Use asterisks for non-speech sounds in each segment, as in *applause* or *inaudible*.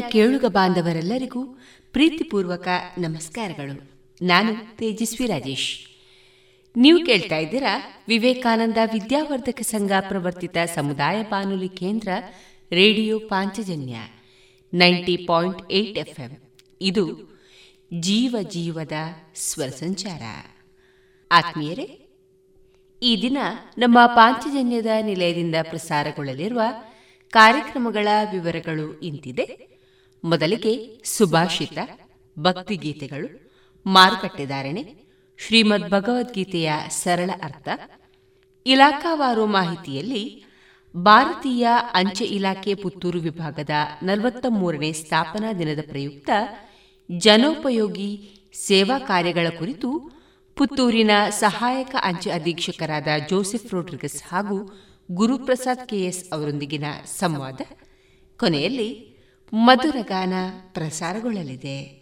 ಕೇಳುಗ ಬಾಂಧವರೆಲ್ಲರಿಗೂ ಪ್ರೀತಿಪೂರ್ವಕ ನಮಸ್ಕಾರಗಳು. ನಾನು ತೇಜಸ್ವಿ ರಾಜೇಶ್. ನೀವು ಕೇಳ್ತಾ ಇದ್ದೀರಾ ವಿವೇಕಾನಂದ ವಿದ್ಯಾವರ್ಧಕ ಸಂಘ ಪ್ರವರ್ತಿತ ಸಮುದಾಯ ಬಾನುಲಿ ಕೇಂದ್ರ radio Panchajanya ninety point eight FM. ಇದು ಜೀವ ಜೀವದ ಸ್ವರ ಸಂಚಾರ. ಆತ್ಮೀಯರೇ, ಈ ದಿನ ನಮ್ಮ ಪಾಂಚಜನ್ಯದ ನಿಲಯದಿಂದ ಪ್ರಸಾರಗೊಳ್ಳಲಿರುವ ಕಾರ್ಯಕ್ರಮಗಳ ವಿವರಗಳು ಇಂತಿದೆ. ಮೊದಲಿಗೆ ಸುಭಾಷಿತ ಭಕ್ತಿಗೀತೆಗಳು ಮಾರುಕಟ್ಟೆದಾರಣೆ ಶ್ರೀಮದ್ ಭಗವದ್ಗೀತೆಯ ಸರಳ ಅರ್ಥ, ಇಲಾಖಾವಾರು ಮಾಹಿತಿಯಲ್ಲಿ ಭಾರತೀಯ ಅಂಚೆ ಇಲಾಖೆ ಪುತ್ತೂರು ವಿಭಾಗದ ನಲವತ್ತ ಮೂರನೇ ಸ್ಥಾಪನಾ ದಿನದ ಪ್ರಯುಕ್ತ ಜನೋಪಯೋಗಿ ಸೇವಾ ಕಾರ್ಯಗಳ ಕುರಿತು ಪುತ್ತೂರಿನ ಸಹಾಯಕ ಅಂಚೆ ಅಧೀಕ್ಷಕರಾದ ಜೋಸೆಫ್ ರೋಡ್ರಿಗಸ್ ಹಾಗೂ ಗುರುಪ್ರಸಾದ್ ಕೆಎಸ್ ಅವರೊಂದಿಗಿನ ಸಂವಾದ. ಕೊನೆಯಲ್ಲಿ ಮಧುರಗಾನ ಪ್ರಸಾರಗೊಳ್ಳಲಿದೆ.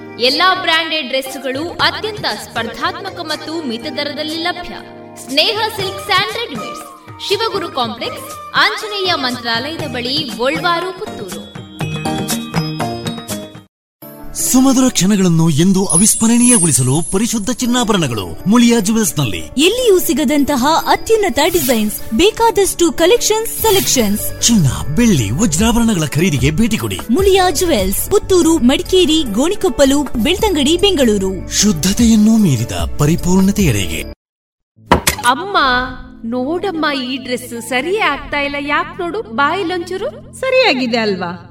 ಎಲ್ಲಾ ಬ್ರಾಂಡೆಡ್ ಡ್ರೆಸ್ಗಳು ಅತ್ಯಂತ ಸ್ಪರ್ಧಾತ್ಮಕ ಮತ್ತು ಮಿತ ದರದಲ್ಲಿ ಲಭ್ಯ. ಸ್ನೇಹ ಸಿಲ್ಕ್ ಸ್ಯಾಂಡ್ರೆಡ್ ಶಿವಗುರು ಕಾಂಪ್ಲೆಕ್ಸ್, ಆಂಜನೇಯ ಮಂತ್ರಾಲಯದ ಬಳಿ, ಗೋಲ್ವಾರು, ಪುತ್ತೂರು. ಸುಮಧುರ ಕ್ಷಣಗಳನ್ನು ಎಂದು ಅವಿಸ್ಮರಣೀಯಗೊಳಿಸಲು ಪರಿಶುದ್ಧ ಚಿನ್ನಾಭರಣಗಳು ಮುಳಿಯಾ ಜುವೆಲ್ಸ್ನಲ್ಲಿ ಎಲ್ಲಿಯೂ ಸಿಗದಂತಹ ಅತ್ಯುನ್ನತ ಡಿಸೈನ್ಸ್ ಬೇಕಾದಷ್ಟು ಕಲೆಕ್ಷನ್ಸ್ ಸೆಲೆಕ್ಷನ್ಸ್. ಚಿನ್ನ ಬೆಳ್ಳಿ ವಜ್ರಾಭರಣಗಳ ಖರೀದಿಗೆ ಭೇಟಿ ಕೊಡಿ. ಮುಳಿಯಾ ಜುವೆಲ್ಸ್ ಪುತ್ತೂರು ಮಡಿಕೇರಿ ಗೋಣಿಕೊಪ್ಪಲು ಬೆಳ್ತಂಗಡಿ ಬೆಂಗಳೂರು. ಶುದ್ಧತೆಯನ್ನು ಮೀರಿದ ಪರಿಪೂರ್ಣತೆಯರಿಗೆ ಅಮ್ಮ ನೋಡಮ್ಮ ಈ ಡ್ರೆಸ್ ಸರಿಯೇ ಆಗ್ತಾ ಇಲ್ಲ. ಯಾಕೆ ನೋಡು? ಬಾಯಿಲೊಂಚೂರು ಸರಿಯಾಗಿದೆ ಅಲ್ವಾ?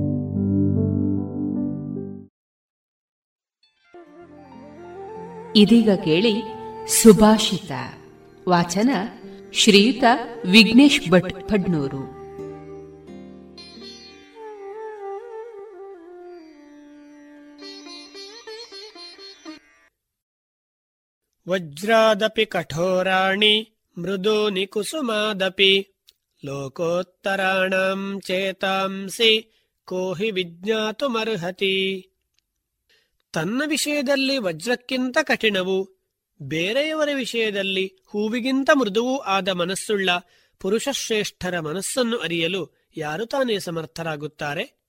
ಇದೀಗ ಕೇಳಿ ಸುಭಾಷಿತ ವಾಚನ ಶ್ರೀಯುತ ವಿಘ್ನೇಶ್ ಭಟ್ ಫಡ್ನೂರು ವಜ್ರಾದಪಿ ಕಠೋರಾಣಿ ಮೃದೂನಿ ಕುಸುಮಾದಪಿ ಲೋಕೋತ್ತರಾಣಂ ಚೇತಾಂಸಿ ಕೋಹಿ ವಿಜ್ಞಾತುಮರ್ಹತಿ ತನ್ನ ವಿಷಯದಲ್ಲಿ ವಜ್ರಕ್ಕಿಂತ ಕಠಿಣವು, ಬೇರೆಯವರ ವಿಷಯದಲ್ಲಿ ಹೂವಿಗಿಂತ ಮೃದುವೂ ಆದ ಮನಸ್ಸುಳ್ಳ ಪುರುಷಶ್ರೇಷ್ಠರ ಮನಸ್ಸನ್ನು ಅರಿಯಲು ಯಾರು ತಾನೇ ಸಮರ್ಥರಾಗುತ್ತಾರೆ?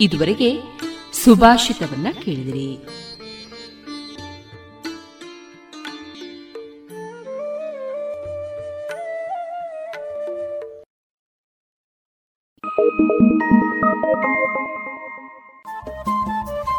ಇದುವರೆಗೆ ಸುಭಾಷಿತವನ್ನ ಕೇಳಿದಿರಿ.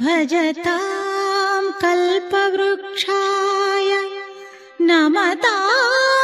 भजतां कल्पवृक्षाय नमतां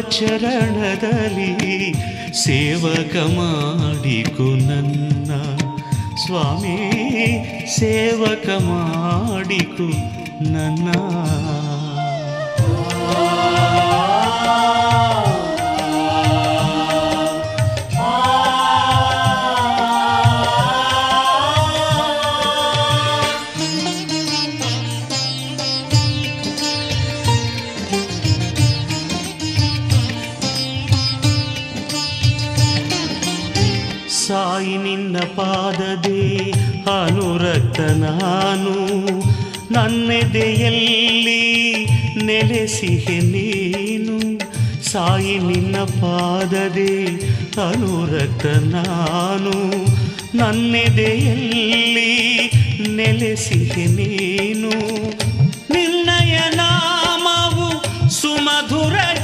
ಚರಣದಲ್ಲಿ ಸೇವಕಮಾ ಸಾಯಿ ನಿನ್ನ ಪಾದದೆ ಅನುರಕ್ತ ನಾನು. ನನ್ನೆದೆಯಲ್ಲಿ ನೆಲೆಸಿಹೆ ನೀನು? ಸಾಯಿ ನಿನ್ನ ಪಾದದೆ ಅನುರಕ್ತ ನಾನು. ನನ್ನೆದೆಯಲ್ಲಿ ನೆಲೆಸಿಹೆ ನೀನು? ನಿನ್ನಯ ನಾಮವು ಸುಮಧುರ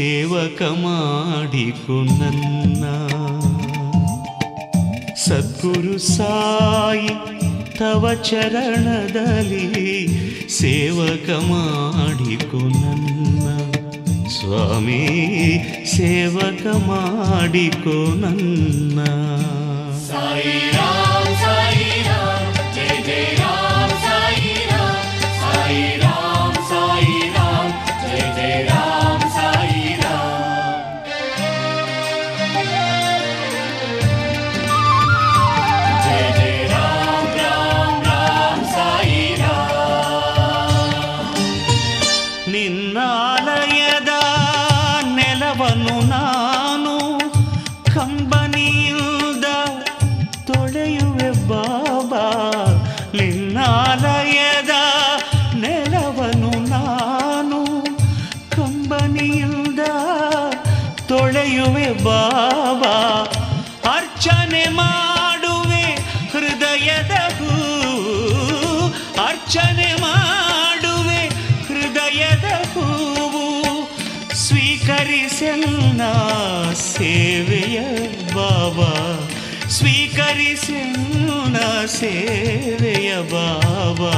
ಸೇವಕ ಮಾಡಿಕೊ ನನ್ನ ಸದ್ಗುರು ಸಾಯಿ ತವ ಚರಣದಲ್ಲಿ ಸೇವಕ ಮಾಡಿಕೊ ನನ್ನ ಸ್ವಾಮಿ ಸೇವಕ ಮಾಡಿಕೊ ನನ್ನ ಸಾಯಿ ಅರ್ಚನೆ ಮಾಡುವೆ ಹೃದಯದ ಹೂವು ಸ್ವೀಕರಿಸೆನ್ನ ಸೇವೆಯ ಬಾಬಾ ಸ್ವೀಕರಿಸೆನ್ನ ಸೇವೆಯ ಬಾಬಾ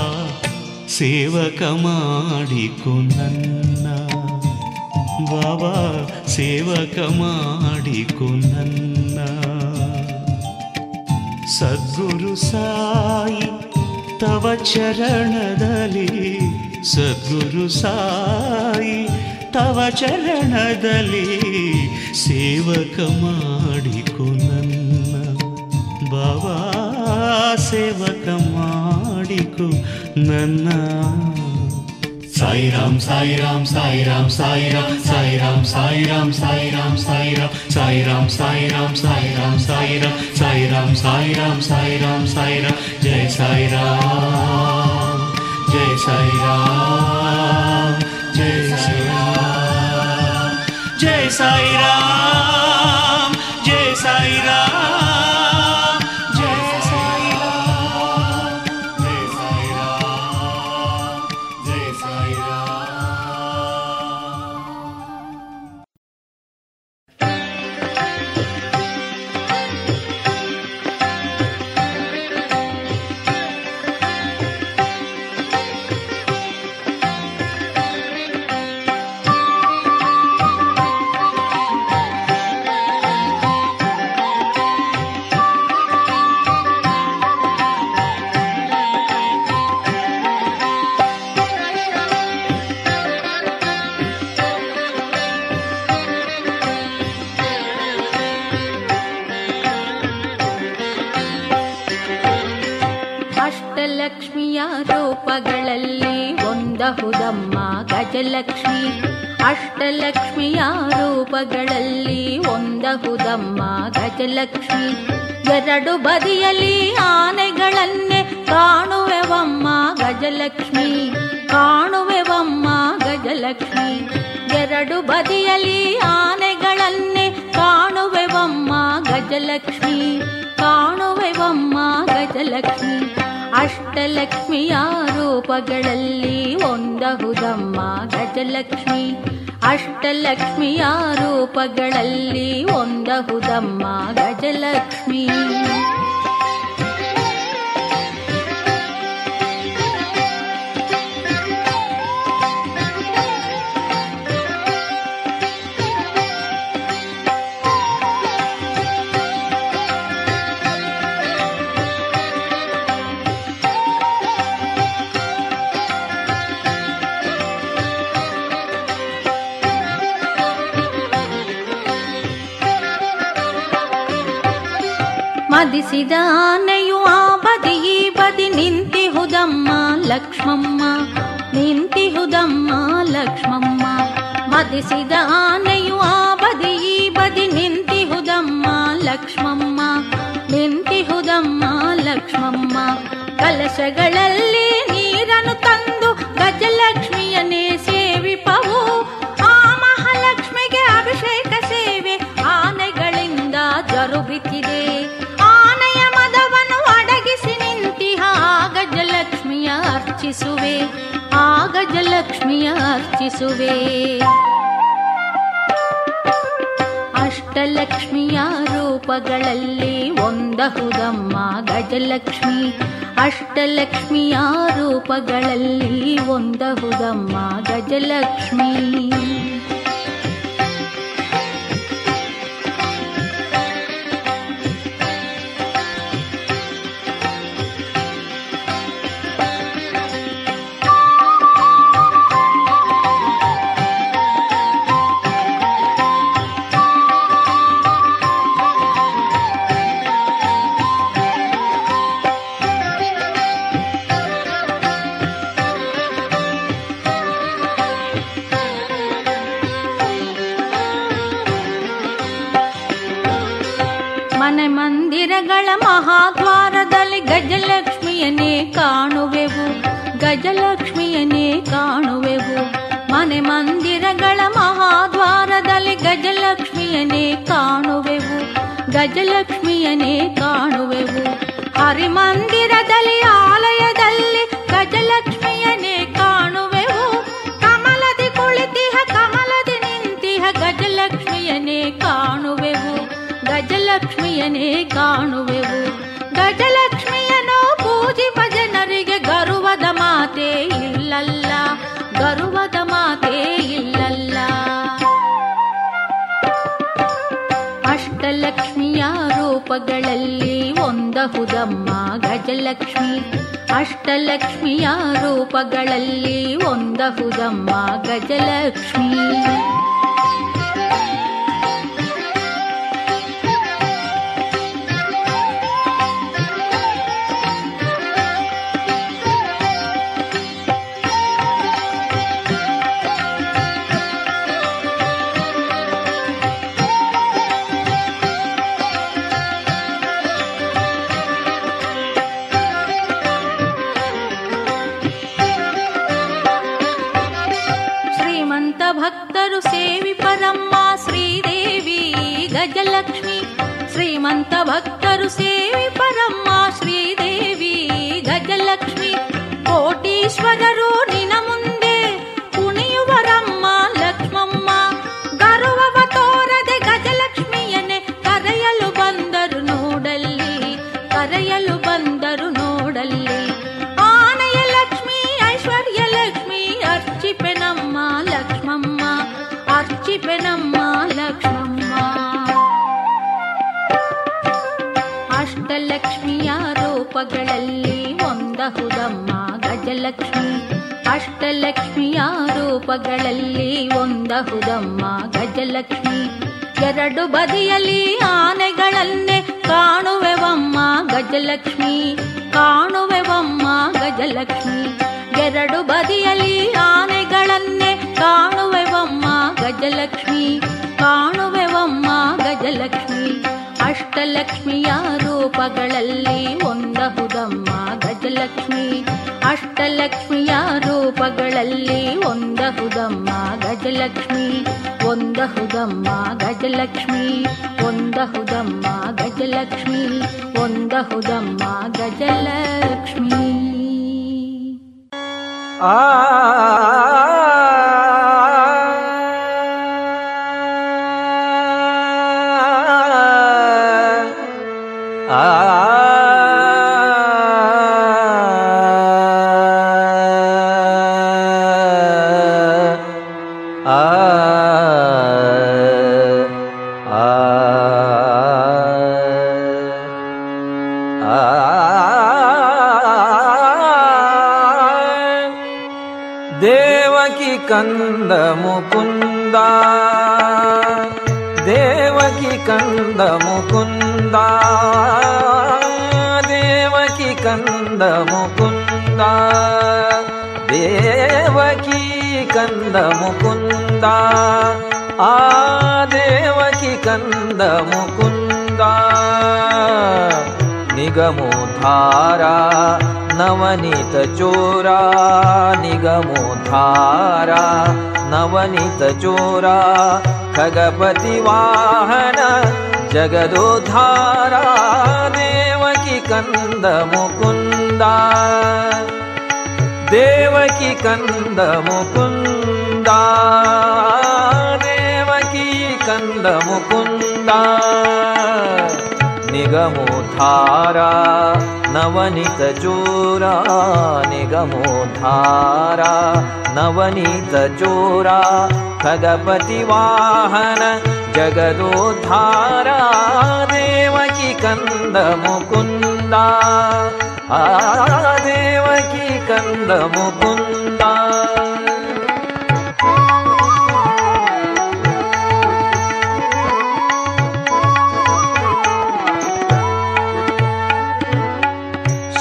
ಸೇವಕ ಮಾಡಿಕೊ ನನ್ನ ಬಾಬಾ ಸೇವಕ ಮಾಡಿಕೊ ನನ್ನ. ಸದ್ಗುರು ಸಾಯಿ ತವ ಚರಣದಲ್ಲಿ ಸದ್ಗುರು ಸಾಯಿ ತವ ಚರಣದಲ್ಲಿ ಸೇವಕ ಮಾಡಿಕೊ ನನ್ನ ಬಾಬಾ ಸೇವಕ ಮಾಡಿಕೊ ನನ್ನ ಸಾಯಿ ರಾಮ್ ಸಾಯಿ ರಾಮ್ ಸಾಯಿ ರಾಮ್ ಸಾಯಿ ರಾಮ್ ಸಾಯಿ ರಾಮ್ ಸಾಯಿ ರಾಮ್ ಸಾಯಿ ರಾಮ್ ಸಾಯಿ ರಾಮ್ ಸಾಯಿ ರಾಮ್ ಸಾಯಿ ರಾಮ್ ಸಾಯಿ ರಾಮ್ ಸಾಯಿ ರಾಮ್ ಸಾಯಿ ರಾಮ್ ಗಜಲಕ್ಷ್ಮಿ ಅಷ್ಟಲಕ್ಷ್ಮಿಯ ರೂಪಗಳಲ್ಲಿ ಒಂದಹುದಮ್ಮ ಗಜಲಕ್ಷ್ಮಿ. ಎರಡು ಬದಿಯಲ್ಲಿ ಆನೆಗಳನ್ನೇ ಕಾಣುವೆವಮ್ಮ ಗಜಲಕ್ಷ್ಮಿ ಕಾಣುವೆವಮ್ಮ ಗಜಲಕ್ಷ್ಮಿ. ಎರಡು ಬದಿಯಲ್ಲಿ ಆನೆಗಳನ್ನೇ ಕಾಣುವೆವಮ್ಮ ಗಜಲಕ್ಷ್ಮಿ ಕಾಣುವೆವಮ್ಮ ಗಜಲಕ್ಷ್ಮಿ. ಅಷ್ಟಲಕ್ಷ್ಮಿಯ ರೂಪಗಳಲ್ಲಿ ಒಂದಹುದಮ್ಮ ಗಜಲಕ್ಷ್ಮಿ. ಅಷ್ಟಲಕ್ಷ್ಮಿಯ ರೂಪಗಳಲ್ಲಿ ಒಂದಹುದಮ್ಮ ಗಜಲಕ್ಷ್ಮಿ. ಮದಿಸಿದ ಆನೆಯು ಆ ಬದಿ, ಈ ಬದಿ ನಿಂತಿಹುದಮ್ಮ ಲಕ್ಷ್ಮಮ್ಮ ನಿಂತಿಹುದಮ್ಮ ಲಕ್ಷ್ಮಮ್ಮ. ಮದಿಸಿದ ಆನೆಯು ಆ ಬದಿ, ಈ ಬದಿ ನಿಂತಿಹುದಮ್ಮ ಲಕ್ಷ್ಮಮ್ಮ ನಿಂತಿಹುದಮ್ಮ ಲಕ್ಷ್ಮಮ್ಮ. ಕಲಶಗಳಲ್ಲಿ ಅರ್ಚಿಸುವೆ ಅಷ್ಟಲಕ್ಷ್ಮಿಯ ರೂಪಗಳಲ್ಲಿ ಒಂದಹುದಮ್ಮ ಗಜಲಕ್ಷ್ಮಿ. ಅಷ್ಟಲಕ್ಷ್ಮಿಯ ರೂಪಗಳಲ್ಲಿ ಒಂದಹುದಮ್ಮ ಗಜಲಕ್ಷ್ಮಿ. ಗಜಲಕ್ಷ್ಮಿಯನ್ನೇ ಕಾಣುವೆವು. ಮನೆ ಮಂದಿರಗಳ ಮಹಾದ್ವಾರದಲ್ಲಿ ಗಜಲಕ್ಷ್ಮಿಯನ್ನೇ ಕಾಣುವೆವು. ಗಜಲಕ್ಷ್ಮಿಯನ್ನೇ ಕಾಣುವೆವು. ಹರಿಮಂದಿರದಲ್ಲಿ, ಆಲಯದಲ್ಲಿ ಗಜಲಕ್ಷ್ಮಿಯನ್ನೇ ಕಾಣುವೆವು. ಕಮಲದಿ ಕುಳಿತಿಹ, ಕಮಲದಿ ನಿಂತಿಹ ಗಜಲಕ್ಷ್ಮಿಯನ್ನೇ ಕಾಣುವೆವು. ಗಜಲಕ್ಷ್ಮಿಯನೇ ಕಾಣುವೆವು. ಮಾತೆ ಇಲ್ಲಲ್ಲ ಗರ್ವದ ಮಾತೇ ಇಲ್ಲಲ್ಲ. ಅಷ್ಟಲಕ್ಷ್ಮಿಯ ರೂಪಗಳಲ್ಲಿ ಒಂದಹುದಮ್ಮ ಗಜಲಕ್ಷ್ಮಿ. ಅಷ್ಟಲಕ್ಷ್ಮಿಯ ರೂಪಗಳಲ್ಲಿ ಒಂದಹುದಮ್ಮ ಗಜಲಕ್ಷ್ಮಿ. भक्रुसे ರೂಪಗಳಲ್ಲಿ ಒಂದಹುದಮ್ಮ ಗಜಲಕ್ಷ್ಮಿ. ಎರಡು ಬದಿಯಲ್ಲಿ ಆನೆಗಳನ್ನೇ ಕಾಣುವೆವಮ್ಮ ಗಜಲಕ್ಷ್ಮಿ. ಕಾಣುವೆವಮ್ಮ ಗಜಲಕ್ಷ್ಮಿ. ಎರಡು ಬದಿಯಲ್ಲಿ ಆನೆಗಳನ್ನೇ ಕಾಣುವೆವಮ್ಮ ಗಜಲಕ್ಷ್ಮಿ. ಕಾಣುವೆವಮ್ಮ ಗಜಲಕ್ಷ್ಮಿ. ಅಷ್ಟಲಕ್ಷ್ಮಿಯ ರೂಪಗಳಲ್ಲಿ ಒಂದಹುದಮ್ಮ ಗಜಲಕ್ಷ್ಮಿ. ಅಷ್ಟಲಕ್ಷ್ಮಿಯ ರೂಪಗಳಲ್ಲಿ ಒಂದಹುದಮ್ಮ ಗಜಲಕ್ಷ್ಮಿ. ಒಂದಹುದಮ್ಮ ಗಜಲಕ್ಷ್ಮಿ. ಒಂದಹುದಮ್ಮ ಗಜಲಕ್ಷ್ಮಿ. ಒಂದಹುದಮ್ಮ ಗಜಲಕ್ಷ್ಮಿ. ಆ न्द मुकुन्दा आ देव कि कन्दमुकुन्दा निगमो धारा नवनीत चोरा निगमो धारा नवनीत चोरा गगपति वाहन जगदो धारा देवकि कन्दमुकुन्द। न्दा देवकी कन्दमुकुन्दा निगमो नवनीतचोरा नवनित नवनीतचोरा खगपतिवाहन धारा देवकी कन्दमुकुन्दा आ वाहन कन्दमुकुन्दा देवकी कन्दमुकुन्द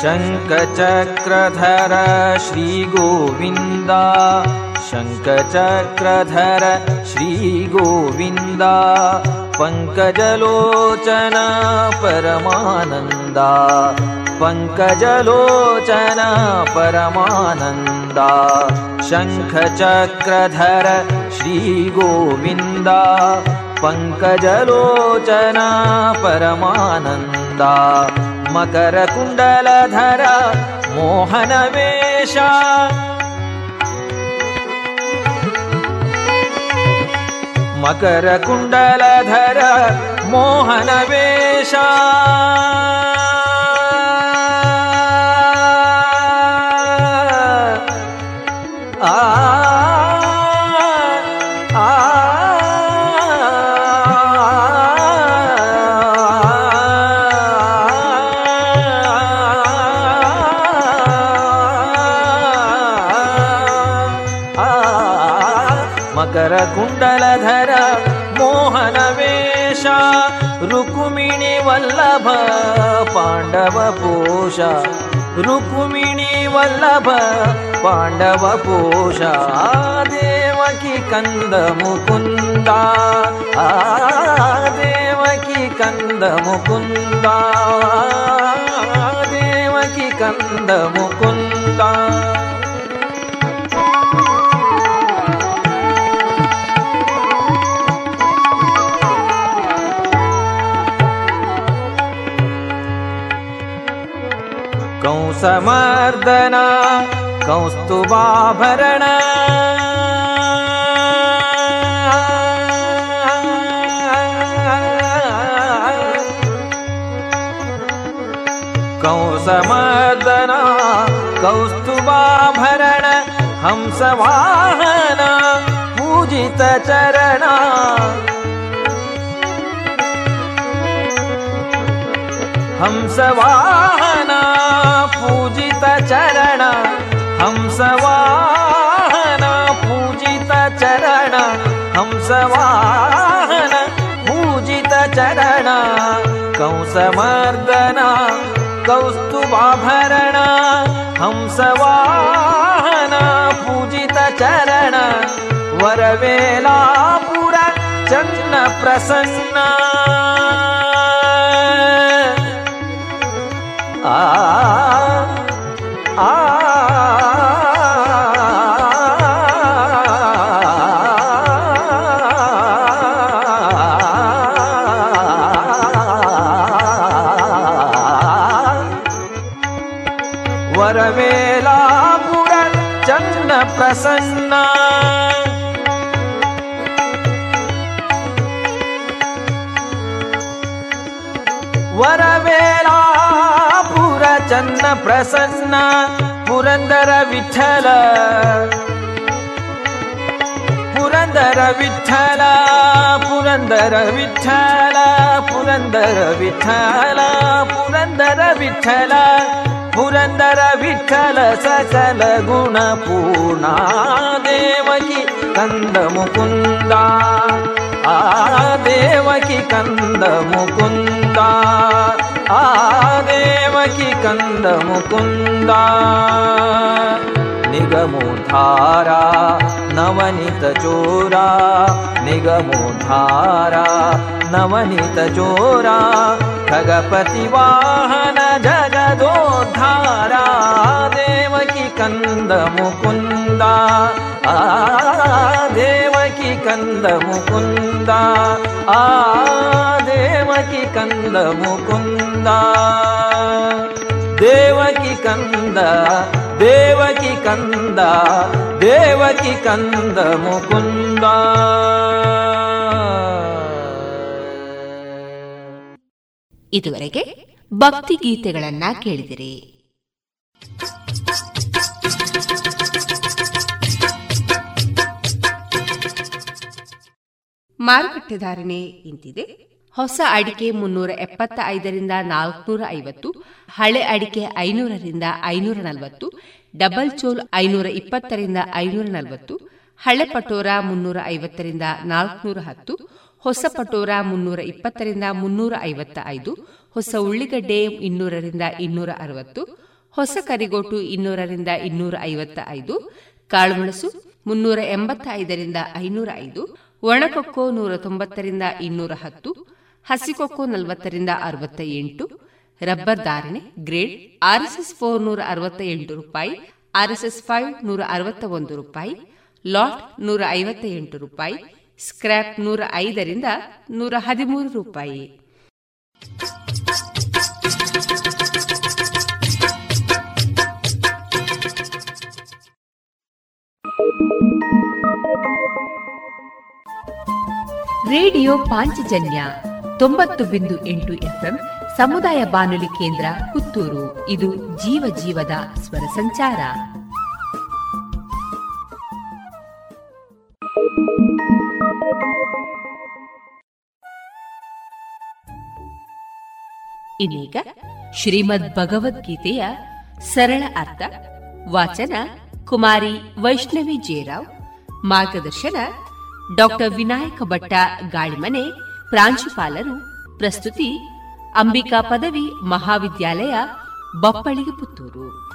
शङ्खचक्रधर श्रीगोविन्द। शङ्खचक्रधर श्रीगोविन्द। पङ्कजलोचन परमानन्दा। पङ्कजलोचन परमानन्दा। शङ्खचक्रधर श्रीगोविन्द। पङ्कजलोचन परमानन्दा मकरकुण्डलधर मोहनवेश। मकरकुण्डलधर मोहनवेश ಪಾಂಡವ ಪೋಷ ರುಕುಮಿಣಿ ವಲ್ಲಭ ಪಾಂಡವ ಪೋಷ ದೇವಕಿ ಕಂದ ಮುಕುಂದ ಆ ದೇವಕಿ ಕಂದ ಮುಕುಂದ ದೇವಕಿ कौस्तु कौस्तुभाभरण। भरण कौस्तुभाभरण हंसवाहन कौस्तु हंसवाहन पूजित चरण, हंसवाहन पूजित चरण, हंसवाहन पूजित चरण। कंसमर्दन, कौस्तुभाभरण, हंसवाहन पूजित चरण। वरवेलापुर चन्न प्रसन्न। ಆ ವರವೇಲಾಪುರ ಚನ್ನ ಪ್ರಸನ್ನ. ವರವೇಲಾಪುರ ಚನ್ನ ಪ್ರಸನ್ನ, ಪುರಂದರ ವಿಠಲ. ಪುರಂದರ ವಿಠಲ ಪುರಂದರ ವಿಠಲ ಪುರಂದರ ವಿಠಲ ಪುರಂದರ ವಿಠಲ. ಪುರಂದರ ವಿಠಲ ಸಕಲ ಗುಣ ಪೂರ್ಣ ದೇವಕಿ ಕಂದ ಮುಕುಂದ ಆ ದೇವಕಿ ಕಂದ ಮುಕುಂದ ಆ ದೇವಕಿ ಕಂದ ಮುಕುಂದ ನಿಗಮೋಧಾರ ನವನಿತ ಚೋರ ನಿಗಮೋಧಾರ ನವನಿತ ಚೋರ ಖಗಪತಿ ವಾಹನ ಜಗದೋದ್ಧಾರ ದೇವಕಿ ಕಂದ ಮುಕುಂದ. ಆ, ದೇವಕಿ ಕಂದ ಮುಕುಂದ. ಆ, ದೇವಕಿ ಕಂದ ಮುಕುಂದ. ದೇವಕಿ ಕಂದ ದೇವಕಿ ಕಂದ ದೇವಕಿ ಕಂದ ಮುಕುಂದ. ಇದುವರೆಗೆ ಭಕ್ತಿ ಗೀತೆಗಳನ್ನ ಕೇಳಿದಿರಿ. ಮಾರುಕಟ್ಟೆ ಧಾರಣೆ ಇಂತಿದೆ. ಹೊಸ ಅಡಿಕೆ ಮುನ್ನೂರ ಎಪ್ಪತ್ತ ಐದರಿಂದ ನಾಲ್ಕುನೂರ ಐವತ್ತು, ಹಳೆ ಅಡಿಕೆ ಐನೂರರಿಂದ ಐನೂರ ನಲವತ್ತು ಡಬಲ್ ಚೋಲ್ ಐನೂರ ಇಪ್ಪತ್ತರಿಂದ ಐನೂರ ನಲವತ್ತು ಹಳೆ ಪಟೋರ ಮುನ್ನೂರ ಐವತ್ತರಿಂದ ನಾಲ್ಕುನೂರ ಹತ್ತು ಹೊಸ ಪಟೋರ ಮುನ್ನೂರ ಇಪ್ಪತ್ತರಿಂದ ಮುನ್ನೂರ ಐವತ್ತ ಐದು ಹೊಸ ಉಳ್ಳಿಗಡ್ಡೆ ಇನ್ನೂರರಿಂದ ಇನ್ನೂರ ಅರವತ್ತು, ಹೊಸ ಕರಿಗೋಟು ಇನ್ನೂರರಿಂದ ಇನ್ನೂರ ಐವತ್ತ ಐದು ಕಾಳುಮೆಣಸು ಮುನ್ನೂರ ಎಂಬತ್ತ ಐದರಿಂದ ಐನೂರ ಐದು, ಒಣಕೊಕ್ಕೋ ನೂರ ತೊಂಬತ್ತರಿಂದ ಇನ್ನೂರ ಹತ್ತು, ಹಸಿಕೊಕ್ಕೋ ನಲವತ್ತರಿಂದ ಅರವತ್ತ ಎಂಟು ರಬ್ಬರ್ ಧಾರಣೆ ಗ್ರೇಡ್ ಆರ್ಎಸ್ಎಸ್ ಫೋರ್ ನೂರ ಅರವತ್ತ ಎಂಟು ರೂಪಾಯಿ, ಆರ್ಎಸ್ಎಸ್ ಫೈವ್ ನೂರ ಅರವತ್ತ ಒಂದು ರೂಪಾಯಿ, ಲಾಟ್ ನೂರ ಐವತ್ತ ಎಂಟು ರೂಪಾಯಿ ಸ್ಕ್ರ್ಯಾಪ್ ನೂರ ಐದರಿಂದ ನೂರ ಹದಿಮೂರು ರೂಪಾಯಿ. ರೇಡಿಯೋ ಪಾಂಚಜನ್ಯ ತೊಂಬತ್ತು ಬಿಂದು ಎಂಟು ಎಫ್ಎಂ ಸಮುದಾಯ ಬಾನುಲಿ ಕೇಂದ್ರ ಪುತ್ತೂರು. ಇದು ಜೀವ ಜೀವದ ಸ್ವರ ಸಂಚಾರ. ಇನ್ನೀಗ ಶ್ರೀಮದ್ ಭಗವದ್ಗೀತೆಯ ಸರಳ ಅರ್ಥ, ವಾಚನ ಕುಮಾರಿ ವೈಷ್ಣವಿ ಜೇರಾವ್ ಮಾರ್ಗದರ್ಶನ ಡಾಕ್ಟರ್ ವಿನಾಯಕ ಭಟ್ಟ ಗಾಳಿಮನೆ, ಪ್ರಾಂಶುಪಾಲರು, ಪ್ರಸ್ತುತಿ ಅಂಬಿಕಾ ಪದವಿ ಮಹಾವಿದ್ಯಾಲಯ ಬಪ್ಪಳಿಗೆ ಪುತ್ತೂರು.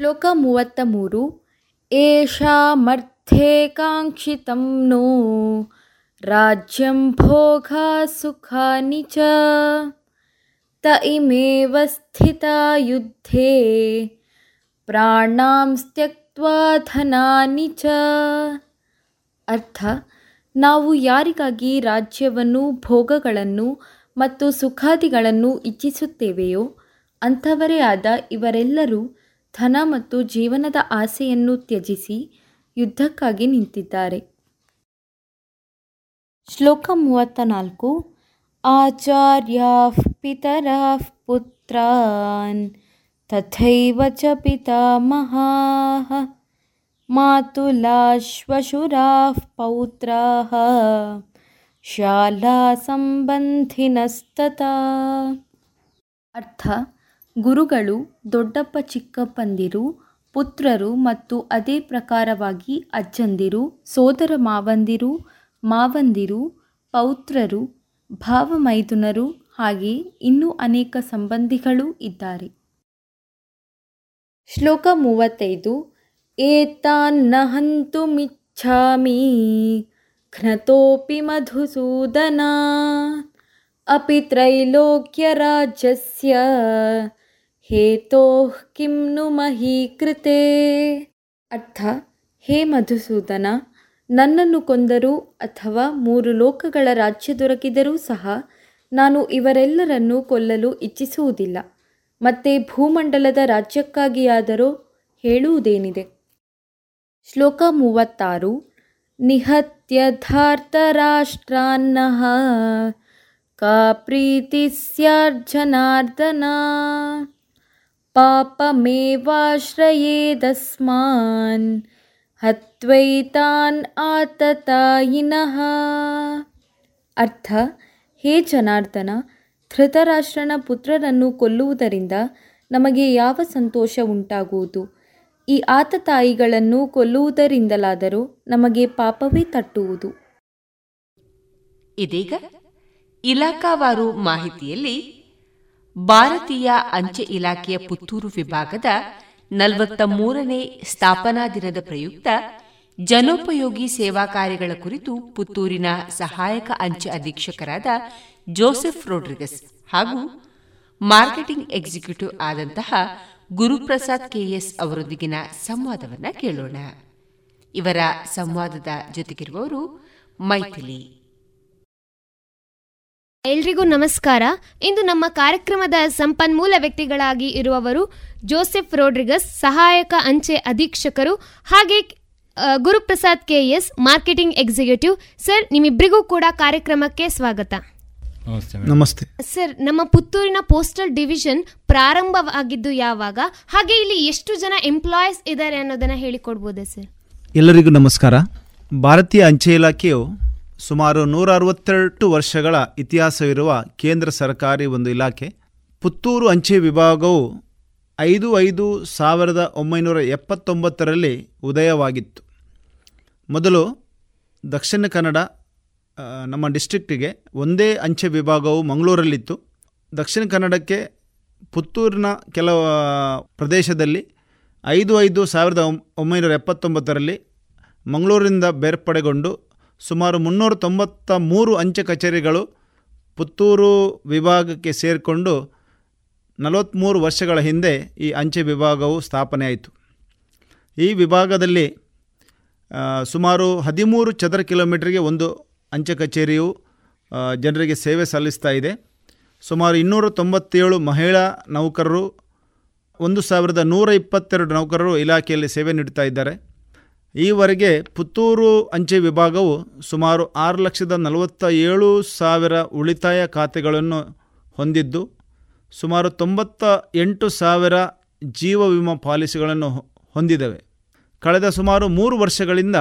ಶ್ಲೋಕ ಮೂವತ್ತ ಮೂರು. ಏಷಾ ಮರ್ಥೇಕಾಂಕ್ಷಿತಂ ನೋ. ರಾಜ್ಯಂ ಭೋಗ ಸುಖಾನಿ ಚ. ತ ಇಮೇವ ಸ್ಥಿತ ಯುದ್ಧೇ. ಪ್ರಾಣಾಂ ಧನಾನಿ ಚ. ಅರ್ಥ, ನಾವು ಯಾರಿಗಾಗಿ ರಾಜ್ಯವನ್ನು, ಭೋಗಗಳನ್ನು ಮತ್ತು ಸುಖಾದಿಗಳನ್ನು ಇಚ್ಛಿಸುತ್ತೇವೆಯೋ, ಅಂಥವರೇ ಆದ ಇವರೆಲ್ಲರೂ ಧನ ಮತ್ತು ಜೀವನದ ಆಸೆಯನ್ನು ತ್ಯಜಿಸಿ ಯುದ್ಧಕ್ಕಾಗಿ ನಿಂತಿದ್ದಾರೆ. ಶ್ಲೋಕ ಮೂವತ್ತ ನಾಲ್ಕು ಆಚಾರ್ಯ ಪಿತರ ಪುತ್ರಾನ್, ತಥೈವ ಚ ಪಿತಾಮಹಾಃ, ಮಾತುಲಾಶ್ವಶುರಾಃ ಪೌತ್ರಾ ಶಾಲಾ ಸಂಬಂಧಿನಸ್ತತಾ ಅರ್ಥ ಗುರುಗಳು ದೊಡ್ಡಪ್ಪ ಚಿಕ್ಕಪ್ಪಂದಿರು, ಪುತ್ರರು ಮತ್ತು ಅದೇ ಪ್ರಕಾರವಾಗಿ ಅಜ್ಜಂದಿರು, ಸೋದರ ಮಾವಂದಿರು ಮಾವಂದಿರು, ಪೌತ್ರರು, ಭಾವಮೈದುನರು ಹಾಗೆ ಇನ್ನೂ ಅನೇಕ ಸಂಬಂಧಿಗಳು ಇದ್ದಾರೆ. ಶ್ಲೋಕ ಮೂವತ್ತೈದು ಏತಾನ್ನ ಹಂತುಮಿಚ್ಛಾಮಿ ಘ್ನತೋಪಿ ಮಧುಸೂದನ ಅಪಿ ತ್ರೈಲೋಕ್ಯ ಹೇತೋಃ ಕಿಂ ನು ಮಹೀಕೃತೆ ಅರ್ಥ, ಹೇ ಮಧುಸೂದನ, ನನ್ನನ್ನು ಕೊಂದರೂ ಅಥವಾ ಮೂರು ಲೋಕಗಳ ರಾಜ್ಯ ದೊರಕಿದರೂ ಸಹ ನಾನು ಇವರೆಲ್ಲರನ್ನು ಕೊಲ್ಲಲು ಇಚ್ಛಿಸುವುದಿಲ್ಲ. ಮತ್ತೆ ಭೂಮಂಡಲದ ರಾಜ್ಯಕ್ಕಾಗಿಯಾದರೂ ಹೇಳುವುದೇನಿದೆ? ಶ್ಲೋಕ ಮೂವತ್ತಾರು, ನಿಹತ್ಯಧಾರ್ತರಾಷ್ಟ್ರಾನ್ನಃ ಕಾ ಪ್ರೀತಿ ಪಾಪಮೇವಾಶ್ರಯೇದಸ್ಮಾನ್ ಹತ್ವೈತಾನ್ ಆತತಾಯಿನಃ. ಅರ್ಥ. ಹೇ ಜನಾರ್ದನ, ಧೃತರಾಷ್ಟ್ರನ ಪುತ್ರರನ್ನು ಕೊಲ್ಲುವುದರಿಂದ ನಮಗೆ ಯಾವ ಸಂತೋಷ ಉಂಟಾಗುವುದು? ಈ ಆತತಾಯಿಗಳನ್ನು ಕೊಲ್ಲುವುದರಿಂದಲಾದರೂ ನಮಗೆ ಪಾಪವೇ ತಟ್ಟುವುದು. ಇದೀಗ ಇಲಾಖಾವಾರು ಮಾಹಿತಿಯಲ್ಲಿ ಭಾರತೀಯ ಅಂಚೆ ಇಲಾಖೆಯ ಪುತ್ತೂರು ವಿಭಾಗದ ನಲವತ್ತ ಮೂರನೇ ಸ್ಥಾಪನಾ ದಿನದ ಪ್ರಯುಕ್ತ ಜನೋಪಯೋಗಿ ಸೇವಾ ಕಾರ್ಯಗಳ ಕುರಿತು ಪುತ್ತೂರಿನ ಸಹಾಯಕ ಅಂಚೆ ಅಧೀಕ್ಷಕರಾದ ಜೋಸೆಫ್ ರೋಡ್ರಿಗಸ್ ಹಾಗೂ ಮಾರ್ಕೆಟಿಂಗ್ ಎಕ್ಸಿಕ್ಯೂಟಿವ್ ಆದಂತಹ ಗುರುಪ್ರಸಾದ್ ಕೆಎಸ್ ಅವರೊಂದಿಗಿನ ಸಂವಾದವನ್ನ ಕೇಳೋಣ. ಇವರ ಸಂವಾದದ ಜೊತೆಗಿರುವವರು ಮೈಥಿಲಿ. ಎಲ್ರಿಗೂ ನಮಸ್ಕಾರ. ಇಂದು ನಮ್ಮ ಕಾರ್ಯಕ್ರಮದ ಸಂಪನ್ಮೂಲ ವ್ಯಕ್ತಿಗಳಾಗಿ ಇರುವವರು ಜೋಸೆಫ್ ರೋಡ್ರಿಗಸ್ ಸಹಾಯಕ ಅಂಚೆ ಅಧೀಕ್ಷಕರು ಹಾಗೆ Guruprasad K S marketing executive. Sir ನಿಮ್ಮಿಬ್ಬರಿಗೂ ಕೂಡ ಕಾರ್ಯಕ್ರಮಕ್ಕೆ ಸ್ವಾಗತ. ನಮಸ್ತೆ. ಸರ್ ನಮ್ಮ ಪುತ್ತೂರಿನ ಪೋಸ್ಟಲ್ ಡಿವಿಷನ್ ಪ್ರಾರಂಭವಾಗಿದ್ದು ಯಾವಾಗ? ಹಾಗೆ ಇಲ್ಲಿ ಎಷ್ಟು ಜನ ಎಂಪ್ಲಾಯೀಸ್ ಇದ್ದಾರೆ ಅನ್ನೋದನ್ನ ಹೇಳಿಕೊಡ್ಬೋದಾ ಸರ್? ಎಲ್ಲರಿಗೂ ನಮಸ್ಕಾರ. ಭಾರತೀಯ ಅಂಚೆ ಇಲಾಖೆಯು ಸುಮಾರು ನೂರ ಅರವತ್ತೆರಡು ವರ್ಷಗಳ ಇತಿಹಾಸವಿರುವ ಕೇಂದ್ರ ಸರ್ಕಾರಿ ಒಂದು ಇಲಾಖೆ. ಪುತ್ತೂರು ಅಂಚೆ ವಿಭಾಗವು ಐದು ಐದು ಸಾವಿರದ ಒಂಬೈನೂರ ಎಪ್ಪತ್ತೊಂಬತ್ತರಲ್ಲಿ ಉದಯವಾಗಿತ್ತು. ಮೊದಲು ದಕ್ಷಿಣ ಕನ್ನಡ ನಮ್ಮ ಡಿಸ್ಟ್ರಿಕ್ಟಿಗೆ ಒಂದೇ ಅಂಚೆ ವಿಭಾಗವು ಮಂಗಳೂರಲ್ಲಿತ್ತು. ದಕ್ಷಿಣ ಕನ್ನಡಕ್ಕೆ ಪುತ್ತೂರಿನ ಕೆಲವು ಪ್ರದೇಶದಲ್ಲಿ ಐದು ಐದು ಸಾವಿರದ ಒಂಬ- ಒಂಬೈನೂರ ಎಪ್ಪತ್ತೊಂಬತ್ತರಲ್ಲಿ ಮಂಗಳೂರಿನಿಂದ ಬೇರ್ಪಡೆಗೊಂಡು ಸುಮಾರು ಮುನ್ನೂರ ತೊಂಬತ್ತ ಮೂರು ಅಂಚೆ ಕಚೇರಿಗಳು ಪುತ್ತೂರು ವಿಭಾಗಕ್ಕೆ ಸೇರಿಕೊಂಡು ನಲವತ್ತ್ಮೂರು ವರ್ಷಗಳ ಹಿಂದೆ ಈ ಅಂಚೆ ವಿಭಾಗವು ಸ್ಥಾಪನೆಯಾಯಿತು. ಈ ವಿಭಾಗದಲ್ಲಿ ಸುಮಾರು ಹದಿಮೂರು ಚದರ ಕಿಲೋಮೀಟರ್ಗೆ ಒಂದು ಅಂಚೆ ಕಚೇರಿಯು ಜನರಿಗೆ ಸೇವೆ ಸಲ್ಲಿಸ್ತಾ ಇದೆ. ಸುಮಾರು ಇನ್ನೂರ ತೊಂಬತ್ತೇಳು ಮಹಿಳಾ ನೌಕರರು, ಒಂದು ಸಾವಿರದ ನೂರ ಇಪ್ಪತ್ತೆರಡು ನೌಕರರು ಇಲಾಖೆಯಲ್ಲಿ ಸೇವೆ ನೀಡ್ತಾ ಇದ್ದಾರೆ. ಈವರೆಗೆ ಪುತ್ತೂರು ಅಂಚೆ ವಿಭಾಗವು ಸುಮಾರು ಆರು ಲಕ್ಷದ ನಲವತ್ತ ಏಳು ಸಾವಿರ ಉಳಿತಾಯ ಖಾತೆಗಳನ್ನು ಹೊಂದಿದ್ದು, ಸುಮಾರು ತೊಂಬತ್ತ ಎಂಟು ಸಾವಿರ ಜೀವ ವಿಮಾ ಪಾಲಿಸಿಗಳನ್ನು ಹೊಂದಿದ್ದೇವೆ ಕಳೆದ ಸುಮಾರು ಮೂರು ವರ್ಷಗಳಿಂದ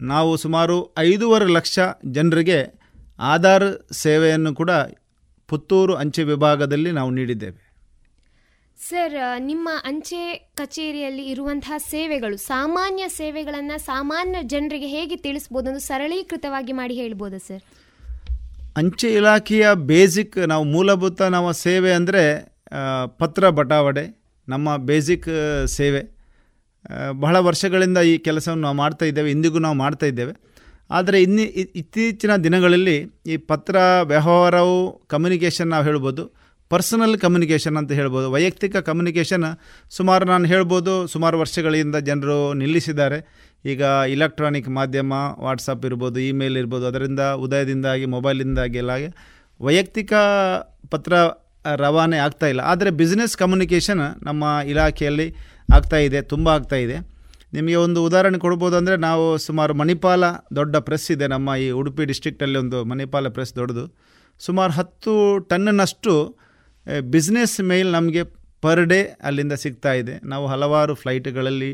ನಾವು ಸುಮಾರು ಐದೂವರೆ ಲಕ್ಷ ಜನರಿಗೆ ಆಧಾರ್ ಸೇವೆಯನ್ನು ಕೂಡ ಪುತ್ತೂರು ಅಂಚೆ ವಿಭಾಗದಲ್ಲಿ ನಾವು ನೀಡಿದ್ದೇವೆ. ಸರ್ ನಿಮ್ಮ ಅಂಚೆ ಕಚೇರಿಯಲ್ಲಿ ಇರುವಂತಹ ಸೇವೆಗಳು, ಸಾಮಾನ್ಯ ಸೇವೆಗಳನ್ನು ಸಾಮಾನ್ಯ ಜನರಿಗೆ ಹೇಗೆ ತಿಳಿಸ್ಬೋದು ಅಂತ ಸರಳೀಕೃತವಾಗಿ ಮಾಡಿ ಹೇಳ್ಬೋದಾ ಸರ್? ಅಂಚೆ ಇಲಾಖೆಯ ಬೇಸಿಕ್, ನಾವು ಮೂಲಭೂತ ನಾವು ಸೇವೆ ಅಂದರೆ ಪತ್ರ ಬಟಾವಣೆ, ನಮ್ಮ ಬೇಸಿಕ್ ಸೇವೆ. ಬಹಳ ವರ್ಷಗಳಿಂದ ಈ ಕೆಲಸವನ್ನು ನಾವು ಮಾಡ್ತಾ ಇದ್ದೇವೆ, ಇಂದಿಗೂ ನಾವು ಮಾಡ್ತಾ ಇದ್ದೇವೆ. ಆದರೆ ಇನ್ನಿ ಇತ್ತೀಚಿನ ದಿನಗಳಲ್ಲಿ ಈ ಪತ್ರ ವ್ಯವಹಾರವು ಕಮ್ಯುನಿಕೇಷನ್ ನಾವು ಹೇಳ್ಬೋದು ಪರ್ಸನಲ್ ಕಮ್ಯುನಿಕೇಷನ್ ಅಂತ ಹೇಳ್ಬೋದು. ವೈಯಕ್ತಿಕ ಕಮ್ಯುನಿಕೇಷನ್ ಸುಮಾರು ನಾನು ಹೇಳ್ಬೋದು, ಸುಮಾರು ವರ್ಷಗಳಿಂದ ಜನರು ನಿಲ್ಲಿಸಿದ್ದಾರೆ. ಈಗ ಇಲೆಕ್ಟ್ರಾನಿಕ್ ಮಾಧ್ಯಮ ವಾಟ್ಸಪ್ ಇರ್ಬೋದು ಇಮೇಲ್ ಇರ್ಬೋದು, ಅದರಿಂದ ಉದಯದಿಂದಾಗಿ ಮೊಬೈಲಿಂದಾಗಿ ಎಲ್ಲ ವೈಯಕ್ತಿಕ ಪತ್ರ ರವಾನೆ ಆಗ್ತಾ ಇಲ್ಲ. ಆದರೆ ಬಿಸ್ನೆಸ್ ಕಮ್ಯುನಿಕೇಷನ್ ನಮ್ಮ ಇಲಾಖೆಯಲ್ಲಿ ಆಗ್ತಾ ಇದೆ, ತುಂಬ ಆಗ್ತಾ ಇದೆ. ನಿಮಗೆ ಒಂದು ಉದಾಹರಣೆ ಕೊಡ್ಬೋದು ಅಂದರೆ ನಾವು ಸುಮಾರು ಮಣಿಪಾಲ ದೊಡ್ಡ ಪ್ರೆಸ್ ಇದೆ, ನಮ್ಮ ಈ ಉಡುಪಿ ಡಿಸ್ಟ್ರಿಕ್ಟಲ್ಲಿ ಒಂದು ಮಣಿಪಾಲ ಪ್ರೆಸ್ ದೊಡ್ಡದು. ಸುಮಾರು ಹತ್ತು ಟನ್ನಷ್ಟು ಬಿಸ್ನೆಸ್ ಮೇಲ್ ನಮಗೆ ಪರ್ ಡೇ ಅಲ್ಲಿಂದ ಸಿಗ್ತಾ ಇದೆ. ನಾವು ಹಲವಾರು ಫ್ಲೈಟ್ಗಳಲ್ಲಿ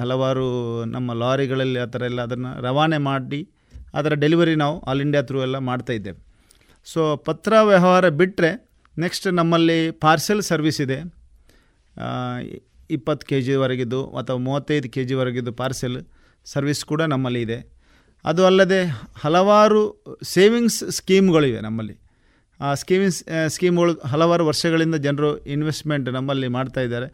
ಹಲವಾರು ನಮ್ಮ ಲಾರಿಗಳಲ್ಲಿ ಆ ಥರ ಎಲ್ಲ ಅದನ್ನು ರವಾನೆ ಮಾಡಿ ಅದರ ಡೆಲಿವರಿ ನಾವು ಆಲ್ ಇಂಡಿಯಾ ಥ್ರೂ ಎಲ್ಲ ಮಾಡ್ತಾ ಇದ್ದೇವೆ. ಸೊ ಪತ್ರ ವ್ಯವಹಾರ ಬಿಟ್ಟರೆ ನೆಕ್ಸ್ಟ್ ನಮ್ಮಲ್ಲಿ ಪಾರ್ಸೆಲ್ ಸರ್ವಿಸ್ ಇದೆ. ಇಪ್ಪತ್ತು ಕೆ ಜಿವರೆಗಿದ್ದು ಅಥವಾ ಮೂವತ್ತೈದು ಕೆ ಜಿವರೆಗಿದ್ದು ಪಾರ್ಸೆಲ್ ಸರ್ವಿಸ್ ಕೂಡ ನಮ್ಮಲ್ಲಿ ಇದೆ. ಅದು ಅಲ್ಲದೆ ಹಲವಾರು ಸೇವಿಂಗ್ಸ್ ಸ್ಕೀಮ್ಗಳಿವೆ ನಮ್ಮಲ್ಲಿ. ಆ, ಸ್ಕೀಮಿಂಗ್ಸ್ ಸ್ಕೀಮ್ಗಳು ಹಲವಾರು ವರ್ಷಗಳಿಂದ ಜನರು ಇನ್ವೆಸ್ಟ್ಮೆಂಟ್ ನಮ್ಮಲ್ಲಿ ಮಾಡ್ತಾ ಇದ್ದಾರೆ.